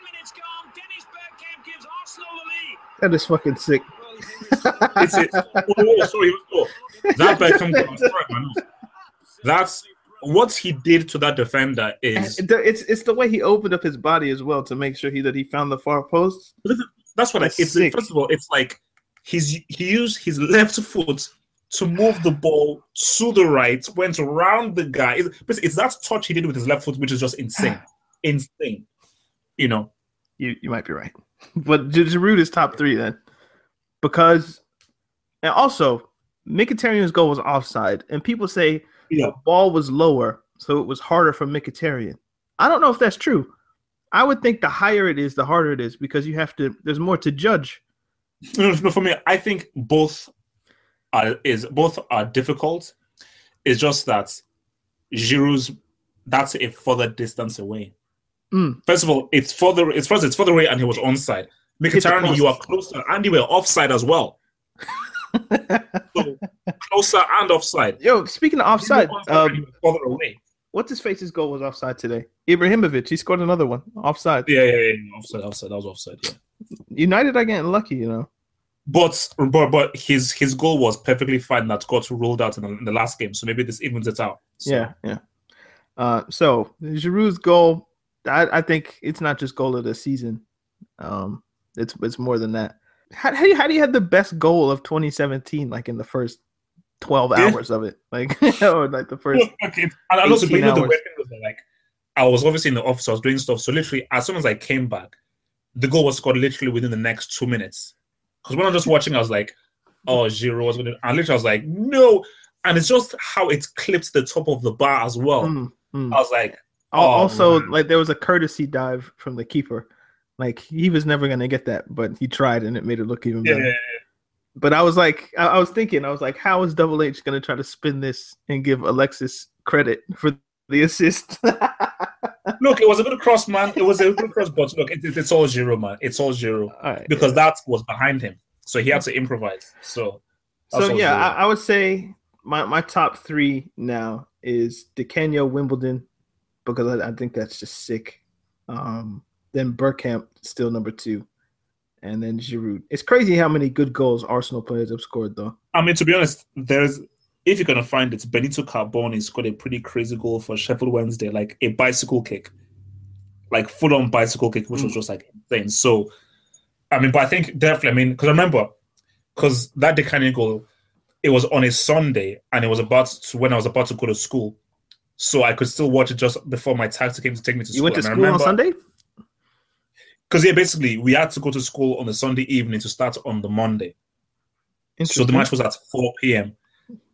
Brilliant goal. Ten minutes gone. Dennis Bergkamp gives Arsenal the lead.
That is fucking sick.
It's it. Oh, oh, oh sorry. Oh, that Beckham goal. Sorry. That's what he did to that defender is
It's it's the way he opened up his body as well to make sure he that he found the far post.
that's what I,
That's
it's
sick.
first of all it's like he's he used his left foot to move the ball to the right went around the guy it's, it's that touch he did with his left foot which is just insane insane you know
You you might be right, but Gi- Giroud is top three then, because and also Mkhitaryan's goal was offside, and people say
yeah
the ball was lower, so it was harder for Mkhitaryan. I don't know if that's true. I would think the higher it is, the harder it is because you have to. There's more to judge.
no, no, for me i think both are is both are difficult it's just that Giroud's that's a further distance away
Mm.
first of all it's further it's first it's further away and he was onside
Hit the
Mkhitaryan, you are closer and you were offside as well so closer and offside
Yo, speaking of offside,
You were onside and
um,
further away
what's his face's goal was offside today? Ibrahimovic, he scored another one offside.
yeah yeah yeah offside offside that was offside yeah
United are getting lucky, you know.
but but but his his goal was perfectly fine that got ruled out in the, in the last game so maybe this evens it out So,
Yeah, yeah. Uh, so Giroud's goal, I, I think it's not just goal of the season. Um, it's it's more than that. How, how do you how do you have the best goal of 2017? Like in the first 12
Yeah.
hours of it, like or like the first.
Look, okay, and also
18
but you know the weird thing was that, like I was obviously in the office, I was doing stuff. So literally, as soon as I came back, the goal was scored literally within the next two minutes. Because when I was just watching, I was like, "Oh, Giroud was going to," and literally, I was like, "No!" And it's just how it clipped the top of the bar as well.
Mm, mm.
I was like, oh,
also,
man.
like there was a courtesy dive from the keeper. Like he was never gonna get that, but he tried, and it made it look even better.
yeah,
But I was like, I, I was thinking, I was like, how is Double H gonna try to spin this and give Alexis credit for the assist?
Look, it was a good cross, man. It was a good cross, but look, it, it- it's all zero, man. It's all zero
right.
because that was behind him, so he had to improvise. So,
So yeah. I, I would say my, my top three now is Di Canio Wimbledon because I, I think that's just sick. Um, then Bergkamp still number two, and then Giroud. It's crazy how many good goals Arsenal players have scored though.
I mean, to be honest, there's if you're gonna find it, Benito Carbone scored a pretty crazy goal for Sheffield Wednesday, like a bicycle kick, like full on bicycle kick, which was just like insane. So, I mean, but I think definitely, I mean, because I remember, because that Decanian goal, it was on a Sunday, and it was about to, when I was about to go to school, so I could still watch it just before my taxi came to take me to
You
school.
went to
And
school on Sunday?
because yeah, basically we had to go to school on the Sunday evening to start on the Monday. So the match was at 4 p.m.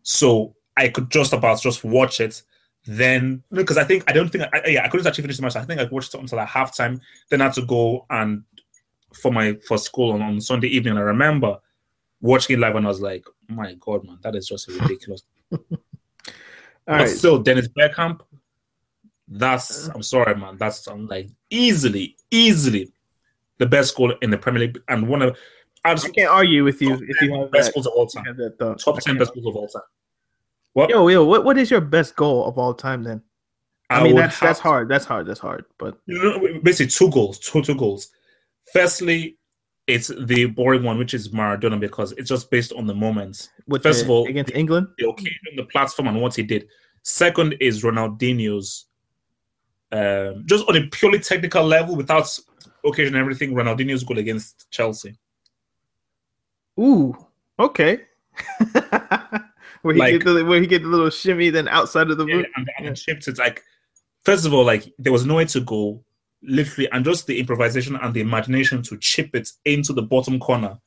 So I could just about just watch it. Then because I think I don't think I, yeah I couldn't actually finish the match. I think I watched it until like halftime. Then I had to go and for my for school on, on Sunday evening. I remember watching it live and I was like, my God, man, that is just ridiculous.
All
but
right.
still, Dennis Bergkamp, that's uh-huh. I'm sorry, man. That's I'm like easily, easily the best goal in the Premier League and one of I
I
just
can't argue with you if you have
best
that,
goals of all time.
that.
Top ten best goals of all time. What?
Yo, yo, what, what is your best goal of all time then? I, mean, that's that's hard. That's hard. That's hard. But
You know, basically two goals, two two goals. Firstly, it's the boring one, which is Maradona, because it's just based on the moments,
with
First
the-
of all,
against England,
the occasion, the platform, and what he did. Second is Ronaldinho's, um, just on a purely technical level, without occasion and everything. Ronaldinho's goal against Chelsea.
ooh, okay. where he
Like-
get the, where he get the little shimmy, then outside of the
Yeah,
boot.
and, and it chipped it like first of all, like there was nowhere to go, literally, and just the improvisation and the imagination to chip it into the bottom corner.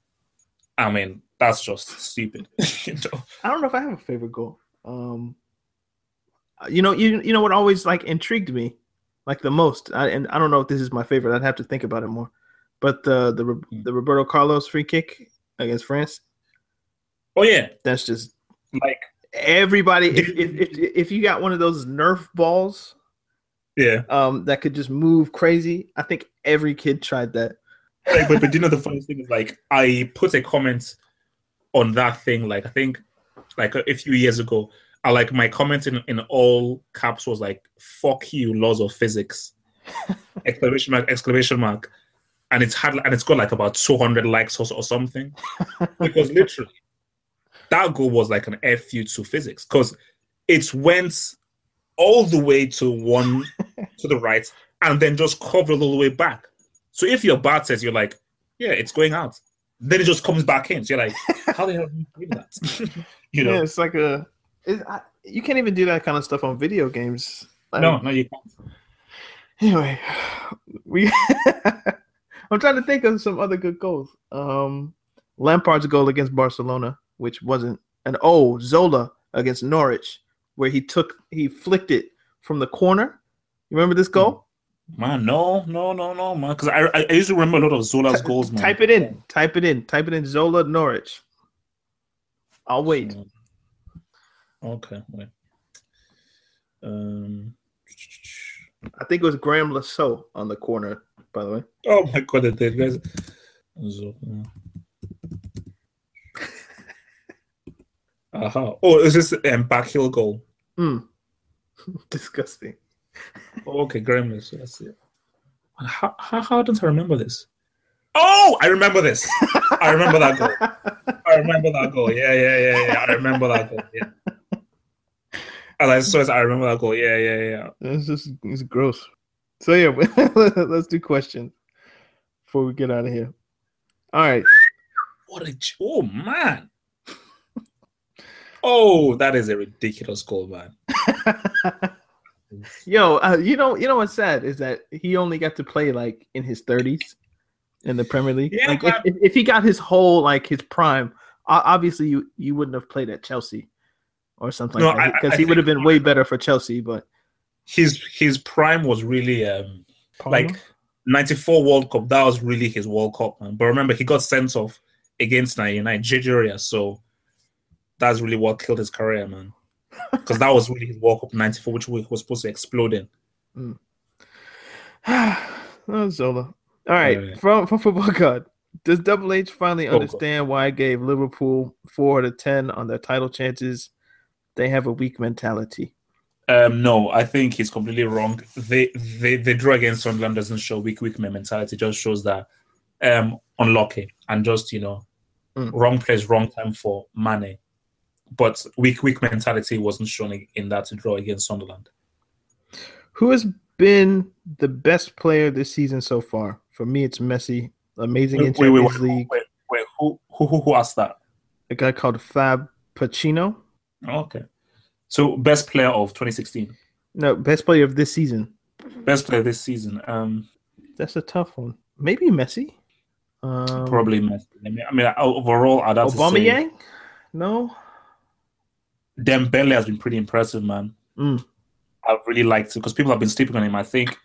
I mean, that's just stupid. you know?
I don't know if I have a favorite goal. Um, you know, you you know what always like intrigued me, like the most, I, and I don't know if this is my favorite. I'd have to think about it more. But the the the Roberto Carlos free kick against France,
Oh yeah,
that's just
like
everybody. If if if, if you got one of those Nerf balls,
yeah.
um, that could just move crazy, I think every kid tried that.
Like, but but you know the funny thing is like I put a comment on that thing like I think like a, a few years ago. I like my comment in, in all caps was like "fuck you, laws of physics!" exclamation mark exclamation mark, and it's had and it's got like about two hundred likes or, or something because literally that goal was like an fu to physics because it went all the way to one to the right and then just covered all the way back. So if your bat says you're like, yeah, it's going out, then it just comes back in. So you're like, how the hell do you do that? you know?
Yeah, it's like a. It, I, you can't even do that kind of stuff on video games. Like,
No, no, you can't.
Anyway, we. I'm trying to think of some other good goals. Um, Lampard's goal against Barcelona, which wasn't an oh Zola against Norwich, where he took he flicked it from the corner. You remember this goal?
Man, no, no, no, no, man. Because I, I used to remember a lot of Zola's goals, man.
Type it in. Type it in. Type it in. Zola Norwich. I'll wait.
Okay, wait. Um.
I think it was Graeme Le Saux on the corner. By the way,
Oh my god, the did, guys. Zola. Uh-huh. Oh, is this um, back heel goal?
Mm. disgusting.
Oh, okay, Gremlins. Let's see. How, how, how don't I remember this? Oh, I remember this. I remember that goal. I remember that goal. Yeah, yeah, yeah, yeah. I remember that goal. Yeah. And I saw it. I remember that goal. Yeah, yeah, yeah.
It's just it's gross. So yeah, let's do questions before we get out of here. All right.
What a oh man. Oh, that is a ridiculous goal, man.
Yo, uh, you know, you know what's sad is that he only got to play like in his thirties in the Premier League.
Yeah,
like if, if, if he got his whole like his prime, obviously you you wouldn't have played at Chelsea or something
No,
like because he would have been way better for Chelsea. But
His his prime was really um like 94 World Cup. That was really his World Cup, man. But remember, he got sent off against Ni- Nigeria, so that's really what killed his career, man. Because that was really his walk up 94, which we was supposed to explode in.
oh, Zola. All right,
Yeah.
from from football god. Does Double H finally
Football.
understand why I gave Liverpool four out of ten on their title chances? They have a weak mentality.
Um, no, I think he's completely wrong. They they the draw against Sunderland doesn't show weak weak mentality. It just shows that um unlucky and just you know
Mm.
wrong place, wrong time for Mane. But weak weak mentality wasn't shown in- that draw against Sunderland.
Who has been the best player this season so far? For me, it's Messi. Amazing in
Wait, wait, wait,
League.
wait, wait, who, who who who asked that?
A guy called Fab Pacino.
Okay, so best player of 2016,
No, best player of this season.
best player this season. Um,
That's a tough one. Maybe Messi. Um,
probably Messi. I mean, I mean, overall, I'd have to
Obama
say
Yang. No.
Dembele has been pretty impressive, man.
Mm.
I really liked it because people have been sleeping on him. I think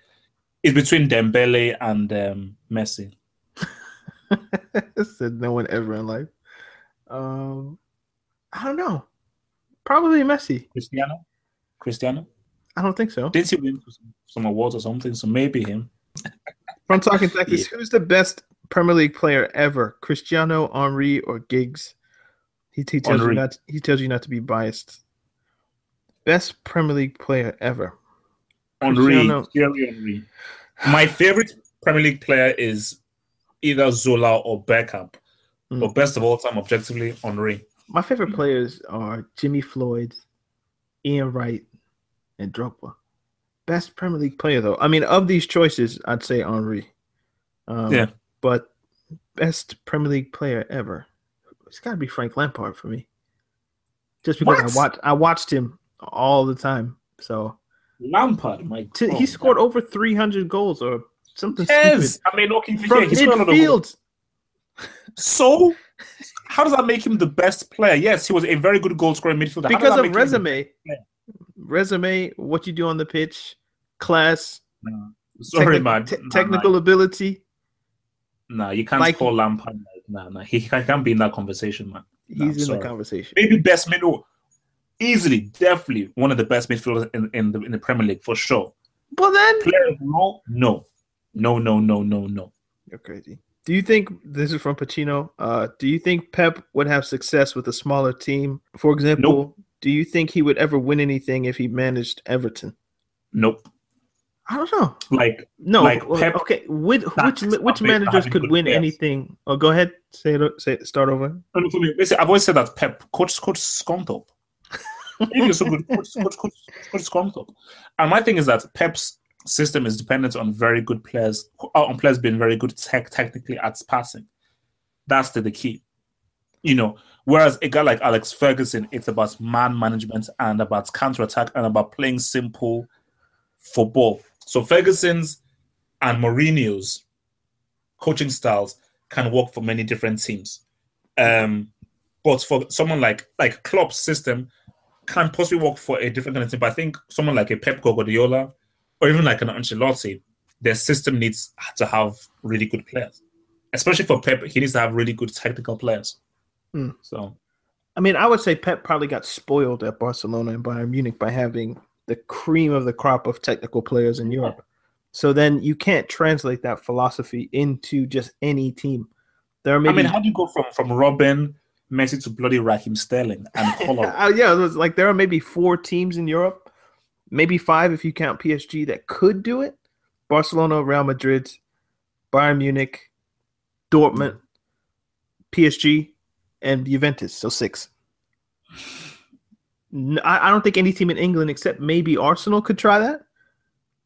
it's between Dembele and um, Messi.
Said no one ever in life. Um, I don't know. Probably Messi.
Cristiano, Cristiano.
I don't think so.
Didn't he win some, awards or something? So maybe him.
From talking tactics, who's the best Premier League player ever? Cristiano, Henry, or Giggs? He, he tells
Henry.
you not. He tells you not to be biased. Best Premier League player ever. Henry,
Thierry Henry. My favorite Premier League player is either Zola or Beckham.
Mm.
But best of all time, objectively, Henry.
My favorite players are Jimmy Floyd, Ian Wright, and Drogba. Best Premier League player though. I mean, of these choices, I'd say Henry. Um,
Yeah.
But best Premier League player ever, it's got to be Frank Lampard for me. Just because
What?
I watched, I watched him all the time. So
Lampard, my
t- he scored over 300 goals or something
Yes,
stupid
I mean, okay,
from
yeah, he scored a lot of goals.
midfield
So, how does that make him the best player? Yes, he was a very good goal scorer midfielder. How
because of
make him the-
resume. Resume, what you do on the pitch, class,
No. Sorry,
techni-
man. Nah,
technical ability.
Nah, you can't
Like-
call Lampard. Nah, nah, he, he can't be in that conversation, man. Nah,
He's in
sorry.
the conversation.
Maybe best middle, easily, definitely one of the best midfielders in, in the in the Premier League for sure.
But then
Player role, no, no, no, no, no, no.
you're crazy. Do you think this is from Pacino? Uh, do you think Pep would have success with a smaller team? For example, do you think he would ever win anything if he managed Everton?
Nope.
I don't know.
Like
No,
Like Pep-
okay. Which which which managers could win
players.
anything? Oh, go ahead. Say it. Say it, start over.
no, no, for me, basically, I've always said that Pep coach coach Scunthorpe. if you're so good, coach coach coach, coach Scunthorpe. And my thing is that Pep's system is dependent on very good players, uh, on players being very good tech technically at passing. That's the, the key. You know, whereas a guy like Alex Ferguson, it's about man management and about counter attack and about playing simple football. So Ferguson's and Mourinho's coaching styles can work for many different teams. Um, but for someone like like Klopp's system can possibly work for a different kind of team. But I think someone like a Pep Guardiola or even like an Ancelotti, their system needs to have really good players. Especially for Pep, he needs to have really good technical players.
Hmm.
So
I mean, I would say Pep probably got spoiled at Barcelona and Bayern Munich by having the cream of the crop of technical players in Europe. So then you can't translate that philosophy into just any team. There are maybe
I mean, how do you go from from Robben, Messi to bloody Raheem Sterling and Collar?
Uh, yeah, it was like there are maybe four teams in Europe, maybe five if you count PSG that could do it. Barcelona, Real Madrid, Bayern Munich, Dortmund, PSG, and Juventus. So six. I, I don't think any team in England except maybe Arsenal could try that,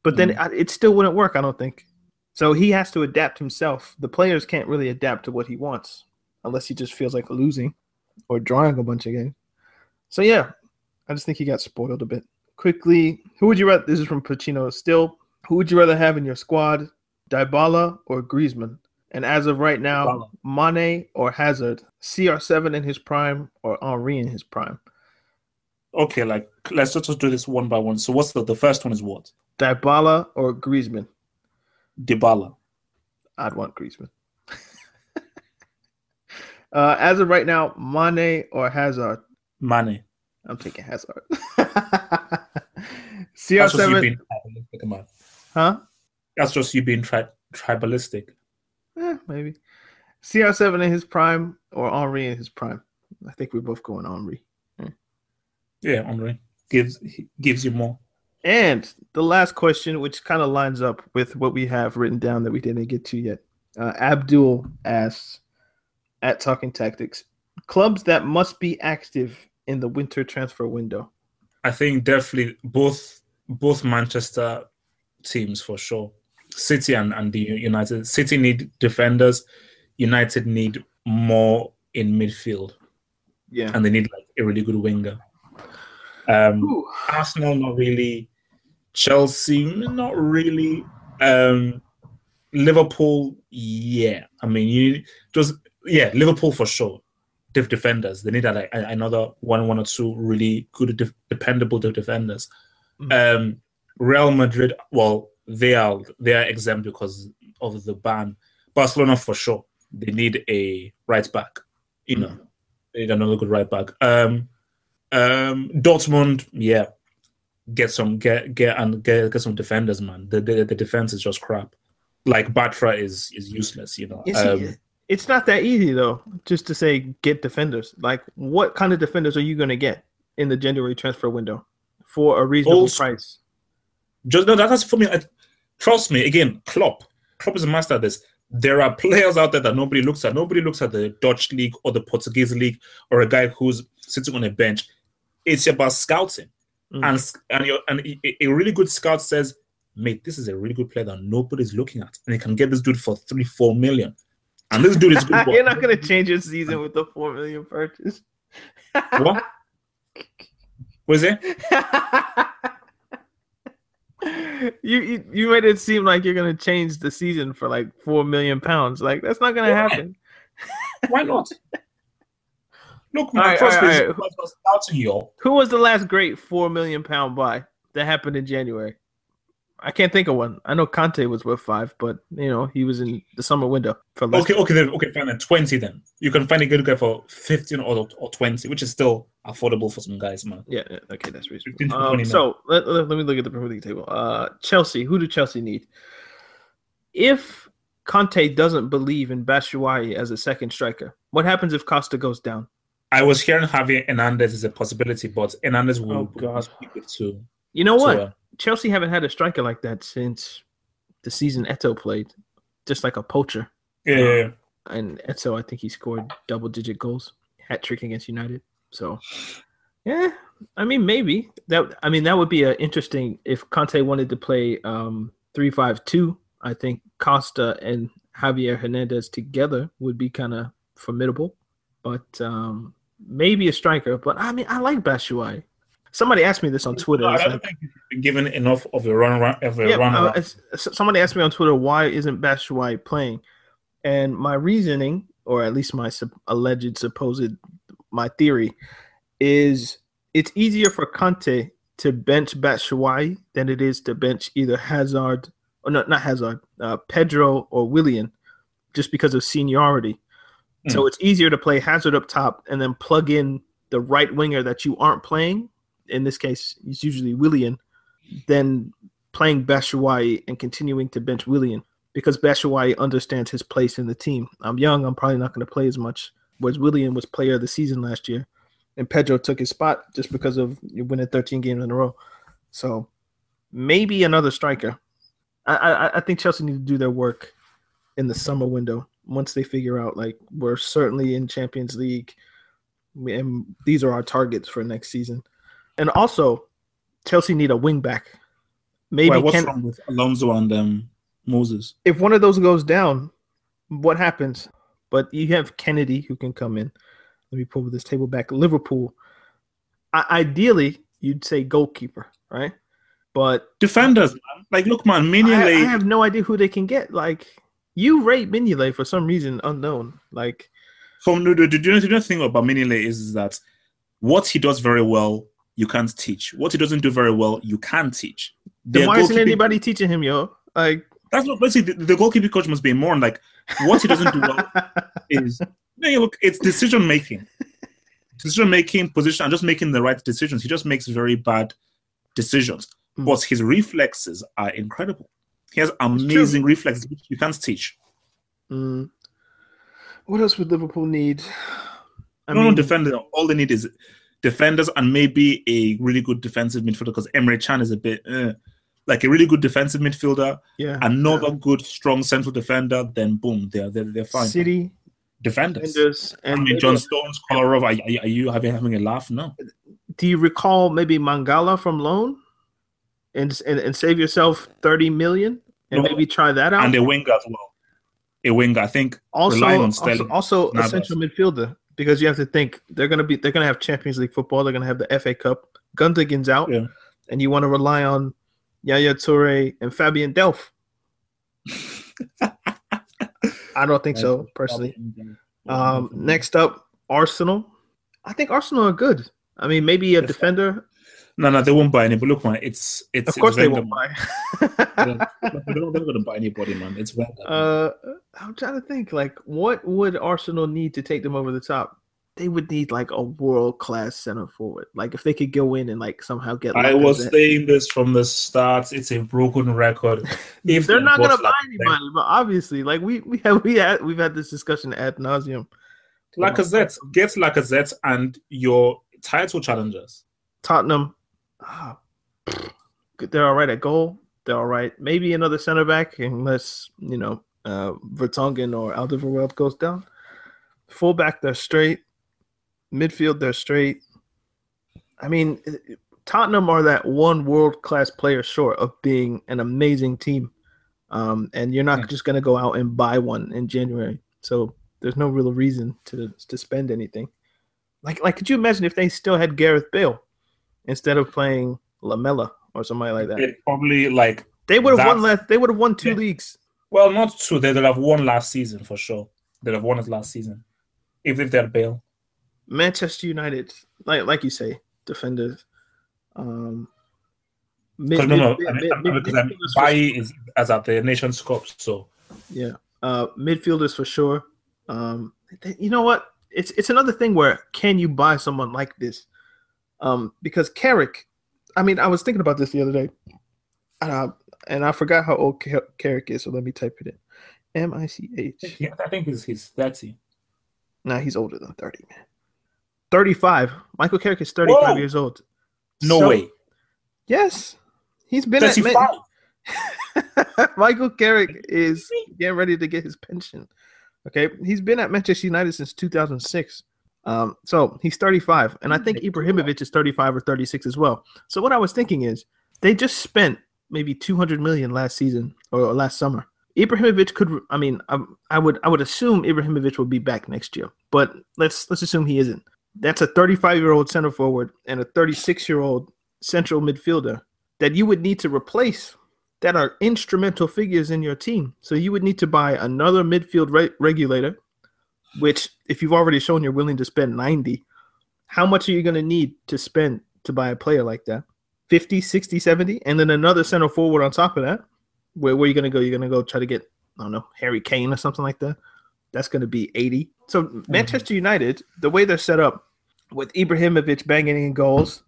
but then mm. I- it still wouldn't work. I don't think. So he has to adapt himself. The players can't really adapt to what he wants unless he just feels like losing or drawing a bunch of games. So yeah, I just think he got spoiled a bit. quickly, who would you rather? This is from Pacino. Still, who would you rather have in your squad, Dybala or Griezmann? And as of right now, Mane or Hazard, CR7 in his prime or Henry in his prime.
Okay, like let's just do this one by one. So what's the the first one is what?
Dybala or Griezmann?
Dybala.
I'd want Griezmann. uh, as of right now, Mane or Hazard?
Mane.
I'm taking Hazard.
That's just you
CR7,
being tribalistic,
huh?
That's just you being tri- tribalistic.
Eh, maybe. CR7 in his prime or Henry in his prime. I think we're both going Henry.
Yeah, Henry gives gives you more.
And the last question, which kind of lines up with what we have written down that we didn't get to yet. Uh, Abdul asks at Talking Tactics clubs that must be active in the winter transfer window.
I think definitely both both Manchester teams for sure. City and, and the United. City need defenders. United need more in midfield,
Yeah.
and they need like a really good winger. Um, Arsenal not really, Chelsea not really, um, Liverpool yeah. I mean you just yeah Liverpool for sure. Def- defenders they need a, like, another one one or two really good def- dependable def- defenders. Um, Real Madrid well they are they are exempt because of the ban. Barcelona for sure they need a right back. You know they need another good right back. Um, um, Dortmund, yeah, get some get get and get get some defenders, man. The the, the defense is just crap. Like Bartra is is useless, you know. Um,
it's not that easy though, just to say get defenders. Like, what kind of defenders are you going to get in the January transfer window for a reasonable
Also-
price?
just no, that's for me. I, trust me. Again, Klopp. Klopp is a master at this. There are players out there that nobody looks at. Nobody looks at the Dutch league or the Portuguese league or a guy who's sitting on a bench. It's about scouting,
Mm.
and and and a, a really good scout says, "Mate, this is a really good player that nobody's looking at, and they can get this dude for three, four million. And this dude is good.
You're not going to change your season with the four million purchase.
What? Is it?
you, you you made it seem like you're gonna change the season for like four million pounds. Like that's not gonna
Yeah.
happen.
Why not? Look,
right, right,
it's
all
about scouting y'all.
Who was the last great four million pound buy that happened in January? I can't think of one. I know Conte was worth five, but you know he was in the summer window for less.
Okay, okay, then, okay, fine. Then twenty. Then you can find a good guy for fifteen or, or twenty, which is still affordable for some guys, man.
Yeah, yeah, okay, that's reasonable. Um,
20
so let, let, let me look at the Premier League table. Uh, Chelsea, who do Chelsea need? If Conte doesn't believe in Batshuayi as a second striker, what happens if Costa goes down?
I was hearing Javier Hernandez is a possibility, but Hernandez will,
Oh,
will
God.
speak it too.
You know what?
So, uh,
Chelsea haven't had a striker like that since the season Eto'o played, just like a poacher.
yeah, yeah, yeah.
And Eto'o, I think he scored double digit goals, hat trick against United. So, yeah, I mean, maybe that. I mean, that would be a interesting if Conte wanted to play um three five two. I think Costa and Javier Hernandez together would be kind of formidable. But um maybe a striker. But I mean, I like Batshuayi. Somebody asked me this on Twitter.
No, I don't
like-
think he's been given enough of a run around. Of a
yeah,
run
uh,
around.
s- somebody asked me on Twitter why isn't Batshuayi playing, and my reasoning, or at least my sup- alleged supposed my theory, is it's easier for Conte to bench Batshuayi than it is to bench either Hazard or no, not Hazard, uh, Pedro or Willian, just because of seniority. So hmm. it's easier to play Hazard up top and then plug in the right winger that you aren't playing. In this case, it's usually Willian, than playing Batshuayi and continuing to bench Willian because Batshuayi understands his place in the team. I'm young, I'm probably not going to play as much. Whereas Willian was player of the season last year, and Pedro took his spot just because of winning 13 games in a row. So maybe another striker. I, I, I think Chelsea need to do their work in the summer window once they figure out like we're certainly in Champions League, and these are our targets for next season. And also, Chelsea need a wing back. Maybe
Why, what's
Ken-
wrong with Alonso and um, Moses?
if one of those goes down, what happens? But you have Kennedy who can come in. Let me pull this table back. Liverpool. I- ideally, you'd say goalkeeper. right? But
Defenders, man. Like, look, man,
I, I have no idea who they can get. Like you rate Mignolet for some reason unknown. Like
From the, the, the, the, the thing about Mignolet is, is that what he does very well, you can't teach. What he doesn't do very well, you can teach.
then why isn't anybody teaching him, yo? Like
That's what basically the, the goalkeeping coach must be more like what he doesn't do well is you look, it's decision making, decision making, position, and just making the right decisions. He just makes very bad decisions,
Mm.
but his reflexes are incredible. He has amazing reflexes which you can't teach.
Mm. What else would Liverpool need? I
no, no defender. All they need is defenders and maybe a really good defensive midfielder because Emre Can is a bit uh, like a really good defensive midfielder,
yeah,
another good strong central defender. Then boom, they're they're, they're fine.
City
defenders.
defenders
I
and
mean, John Stones, Kolarov, are, are, are you having having a laugh? No.
do you recall maybe Mangala from loan and and, and save yourself 30 million and
No.
maybe try that out?
And a winger as well. A winger, I think.
also,
on
also, also a
Navas.
central midfielder because you have to think they're gonna be they're gonna have Champions League football, they're gonna have the FA Cup, Gundogan's out,
Yeah.
and you want to rely on Yaya Toure and Fabian Delph. I don't think so personally. Um, next up, Arsenal. I think Arsenal are good. I mean, maybe a defender.
No, no, they won't buy any. But look, man, it's it's
Of course,
it's
they won't buy.
They're not- going to buy anybody, man. It's
uh, I'm trying to think. Like, what would Arsenal need to take them over the top? They would need like a world class center forward. Like, if they could go in and like somehow get.
I was saying this from the start. It's a broken record. If
they're not gonna buy
Lacazette-
anybody, but obviously, like we we have we had we've had this discussion ad nauseum.
Lacazette, get Lacazette and your title challengers.
Tottenham, ah, they're all right at goal. They're all right. Maybe another center back, unless you know uh, Vertonghen or Alderweireld goes down. Fullback, they're straight. Midfield, they're straight. I mean, Tottenham are that one world class player short of being an amazing team, um, and you're not
Yeah.
just going to go out and buy one in January. So there's no real reason to to spend anything. Like, like, could you imagine if they still had Gareth Bale instead of playing Lamella or somebody like that?
It probably like
They would have won. Last, they would have won two
Yeah.
leagues.
well, not two. They'd have won last season for sure. They'd have won it last season, if if they had Bale.
Manchester United, like like you say, defenders. Um, mid,
Because no, no,
mid-
I mean,
mid- mid-
because I mean,
midfielders for
Bailly is as at the Nations Cup, so
Yeah, uh, midfielders for sure. Um, you know what? It's it's another thing where can you buy someone like this? Um, because Carrick, I mean, I was thinking about this the other day, uh, and I forgot how old Car- Carrick is. So let me type it in. M I C H.
yeah, I think he's he's thirty.
Nah, he's older than thirty, man. Thirty-five. Michael Carrick is thirty-five
Whoa.
years old.
No
So-
way.
Yes, he's been at. Michael Carrick is getting ready to get his pension. Okay, he's been at Manchester United since 2006. Um, so he's 35, and I think Ibrahimovic is 35 or 36 as well. So what I was thinking is they just spent maybe 200 million last season or last summer. Ibrahimovic could, I mean, I, I would, I would assume Ibrahimovic will be back next year, but let's let's assume he isn't. That's a 35 year old center forward and a 36 year old central midfielder that you would need to replace that are instrumental figures in your team. So you would need to buy another midfield re- regulator, which if you've already shown you're willing to spend 90, how much are you going to need to spend to buy a player like that? 50, 60, 70, and then another center forward on top of that. Where, where are you going to go? You're going to go try to get, I don't know, Harry Kane or something like that. That's going to be 80. So mm-hmm. Manchester United, the way they're set up with Ibrahimovic banging in goals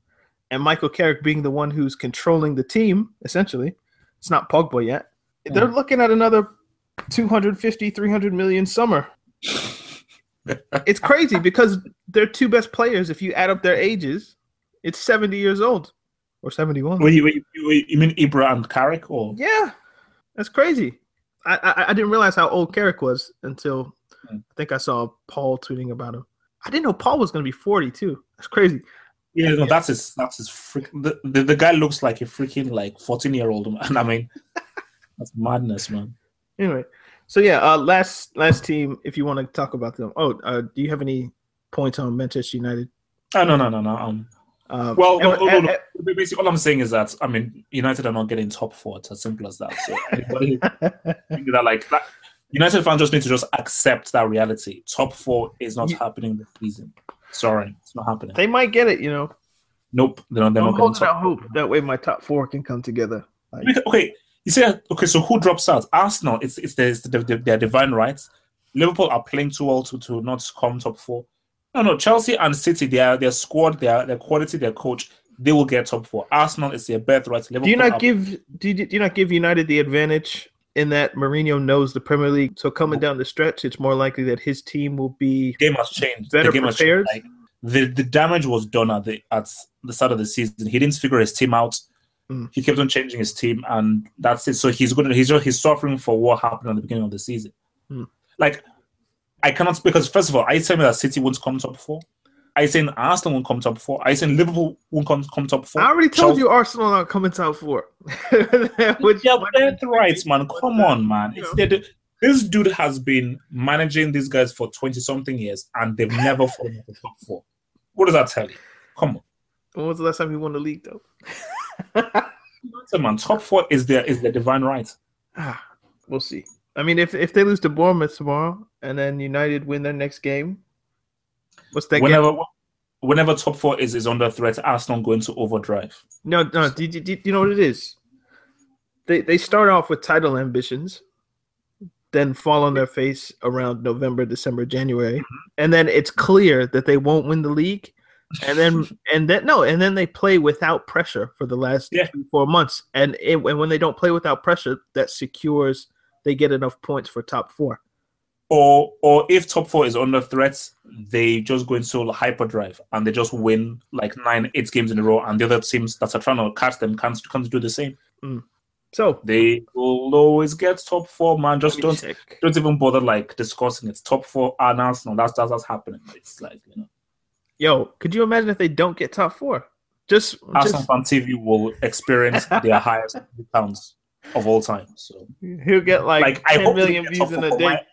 and Michael Carrick being the one who's controlling the team, essentially, it's not Pogba yet. They're mm. looking at another 250, 300 million summer. It's crazy because their two best players, if you add up their ages, it's 70 years old or 71.
Wait, you, wait, wait, you mean Ibra and Carrick, or
Yeah, that's crazy. I, I I didn't realize how old Carrick was until
Hmm.
I think I saw Paul tweeting about him. I didn't know Paul was going to be 40 too. That's crazy.
yeah, no, that's his that's his freak. The, the, the guy looks like a freaking like fourteen year old man. I mean, that's madness, man.
Anyway, so yeah, uh, last last team. If you want to talk about them, oh, uh, do you have any points on Manchester United?
Oh no, no, no, no. Um,
Um,
Well, no, no, no. Basically, all I'm saying is that I mean, United are not getting top four. It's as simple as that. So anybody think that like that, United fans just need to just accept that reality. Top four is not
You-
happening this season. Sorry, it's not happening.
they might get it, you know.
nope, they're not. They're
I'm
not getting
holding out hope that way my top four can come together. Like,
Okay, you say okay. So who drops out? Arsenal. It's it's their, it's their, divine rights. Liverpool are playing too well to, to not come top four. No, no. Chelsea and City, their their squad, their their quality, their coach, they will get top four. Arsenal is their birthright. Liverpool
do you not give do you, do you not give United the advantage in that Mourinho knows the Premier League? So coming down the stretch, it's more likely that his team will be
game has changed.
Better
the game has
prepared?
changed. Like, the the damage was done at the at the start of the season. He didn't figure his team out.
Mm.
He kept on changing his team, and that's it. So he's going to he's just, he's suffering for what happened at the beginning of the season.
Mm.
Like I cannot because first of all, I tell me that City won't come top four. I saying Arsenal won't come top four. I saying Liverpool won't come, come top four.
I already told
Chelsea-
you Arsenal not coming top four. Which
yeah, birthrights, man. Come on, man. It's
know.
the, this dude has been managing these guys for twenty something years, and they've never fallen into top four. What does that tell you? Come on,
when was the last time you won the league though?
Man. Top four is their is their divine right.
Ah, we'll see. I mean, if if they lose to Bournemouth tomorrow and then United win their next game, what's that? Game?
Whenever whenever top four is is under threat, Arsenal going to overdrive.
No, no. Do, do, do you know what it is? They they start off with title ambitions, then fall on their face around November, December, January, and then it's clear that they won't win the league. And then and then no, and then they play without pressure for the last
Yeah.
three, four months. And it, and when they don't play without pressure, that secures they get enough points for top four.
Or or if top four is under threat, they just go into hyperdrive and they just win like nine, eight games in a row, and the other teams that are trying to catch them can't can't do the same. Mm.
So
They will always get top four, man. Just don't
check.
don't even bother like discussing it. Top four ah, and Arsenal. That's that's what's happening. It's like you know,
Yo, could you imagine if they don't get top four? Just,
Arsenal
just
fan TV will experience their highest pounds of all time. So
he'll get like,
like, I hope
million views in a day.
my-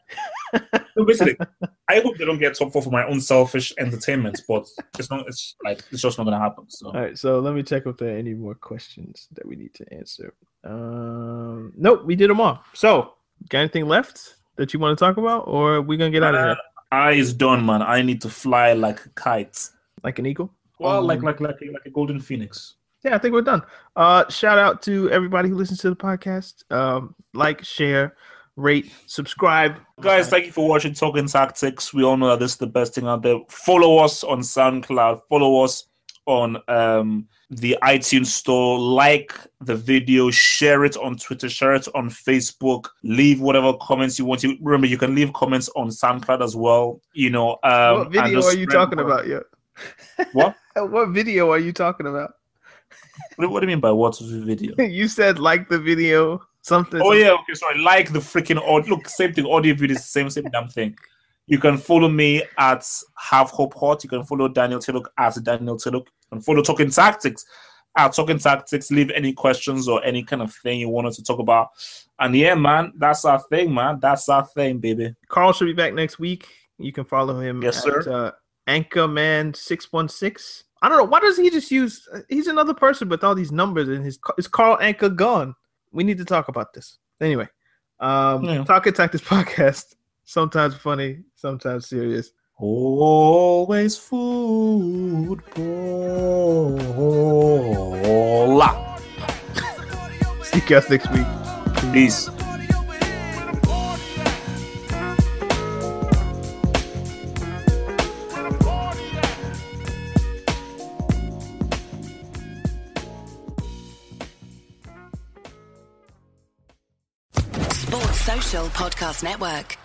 no, basically, I hope they don't get top four for my own selfish entertainment, but it's not. It's like it's just not gonna happen. So
All right, so let me check if there are any more questions that we need to answer. Um, nope, we did them all. So, got anything left that you want to talk about, or are we gonna get out of
Uh,
here
I is done, man. I need to fly like a kite.
like an eagle?
Well,
Um,
like like like a, like a golden phoenix.
Yeah, I think we're done. Uh, shout out to everybody who listens to the podcast. Um, like, share, rate, subscribe.
Guys, thank you for watching Talking Tactics. We all know that this is the best thing out there. Follow us on SoundCloud. Follow us on um, the iTunes store. Like the video. Share it on Twitter. Share it on Facebook. Leave whatever comments you want. You remember you can leave comments on SoundCloud as well. You know. Um,
what video are you talking
word.
about? Yeah.
What?
what video are you talking about?
What do- what do you mean by what video?
you said like the video, something.
Oh yeah, okay, sorry. Like the freaking audio. Look, same thing. Audio video is the same, same damn thing. You can follow me at Have Hope Hot. You can follow Daniel Tiluk at Daniel Tiluk. You can follow Talking Tactics our Talking Tactics. Leave any questions or any kind of thing you want us to talk about. And yeah, man, that's our thing, man. That's our thing, baby.
Carl should be back next week. You can follow him
Yes,
at
sir.
uh, Anchorman616. I don't know. Why does he just use? He's another person with all these numbers and his. Is Carl Anchor gone? We need to talk about this. Anyway, um,
Yeah.
Talk Tactics podcast. Sometimes funny, sometimes serious.
Always football.
See you guys next week.
Peace.
Sports Social Podcast Network.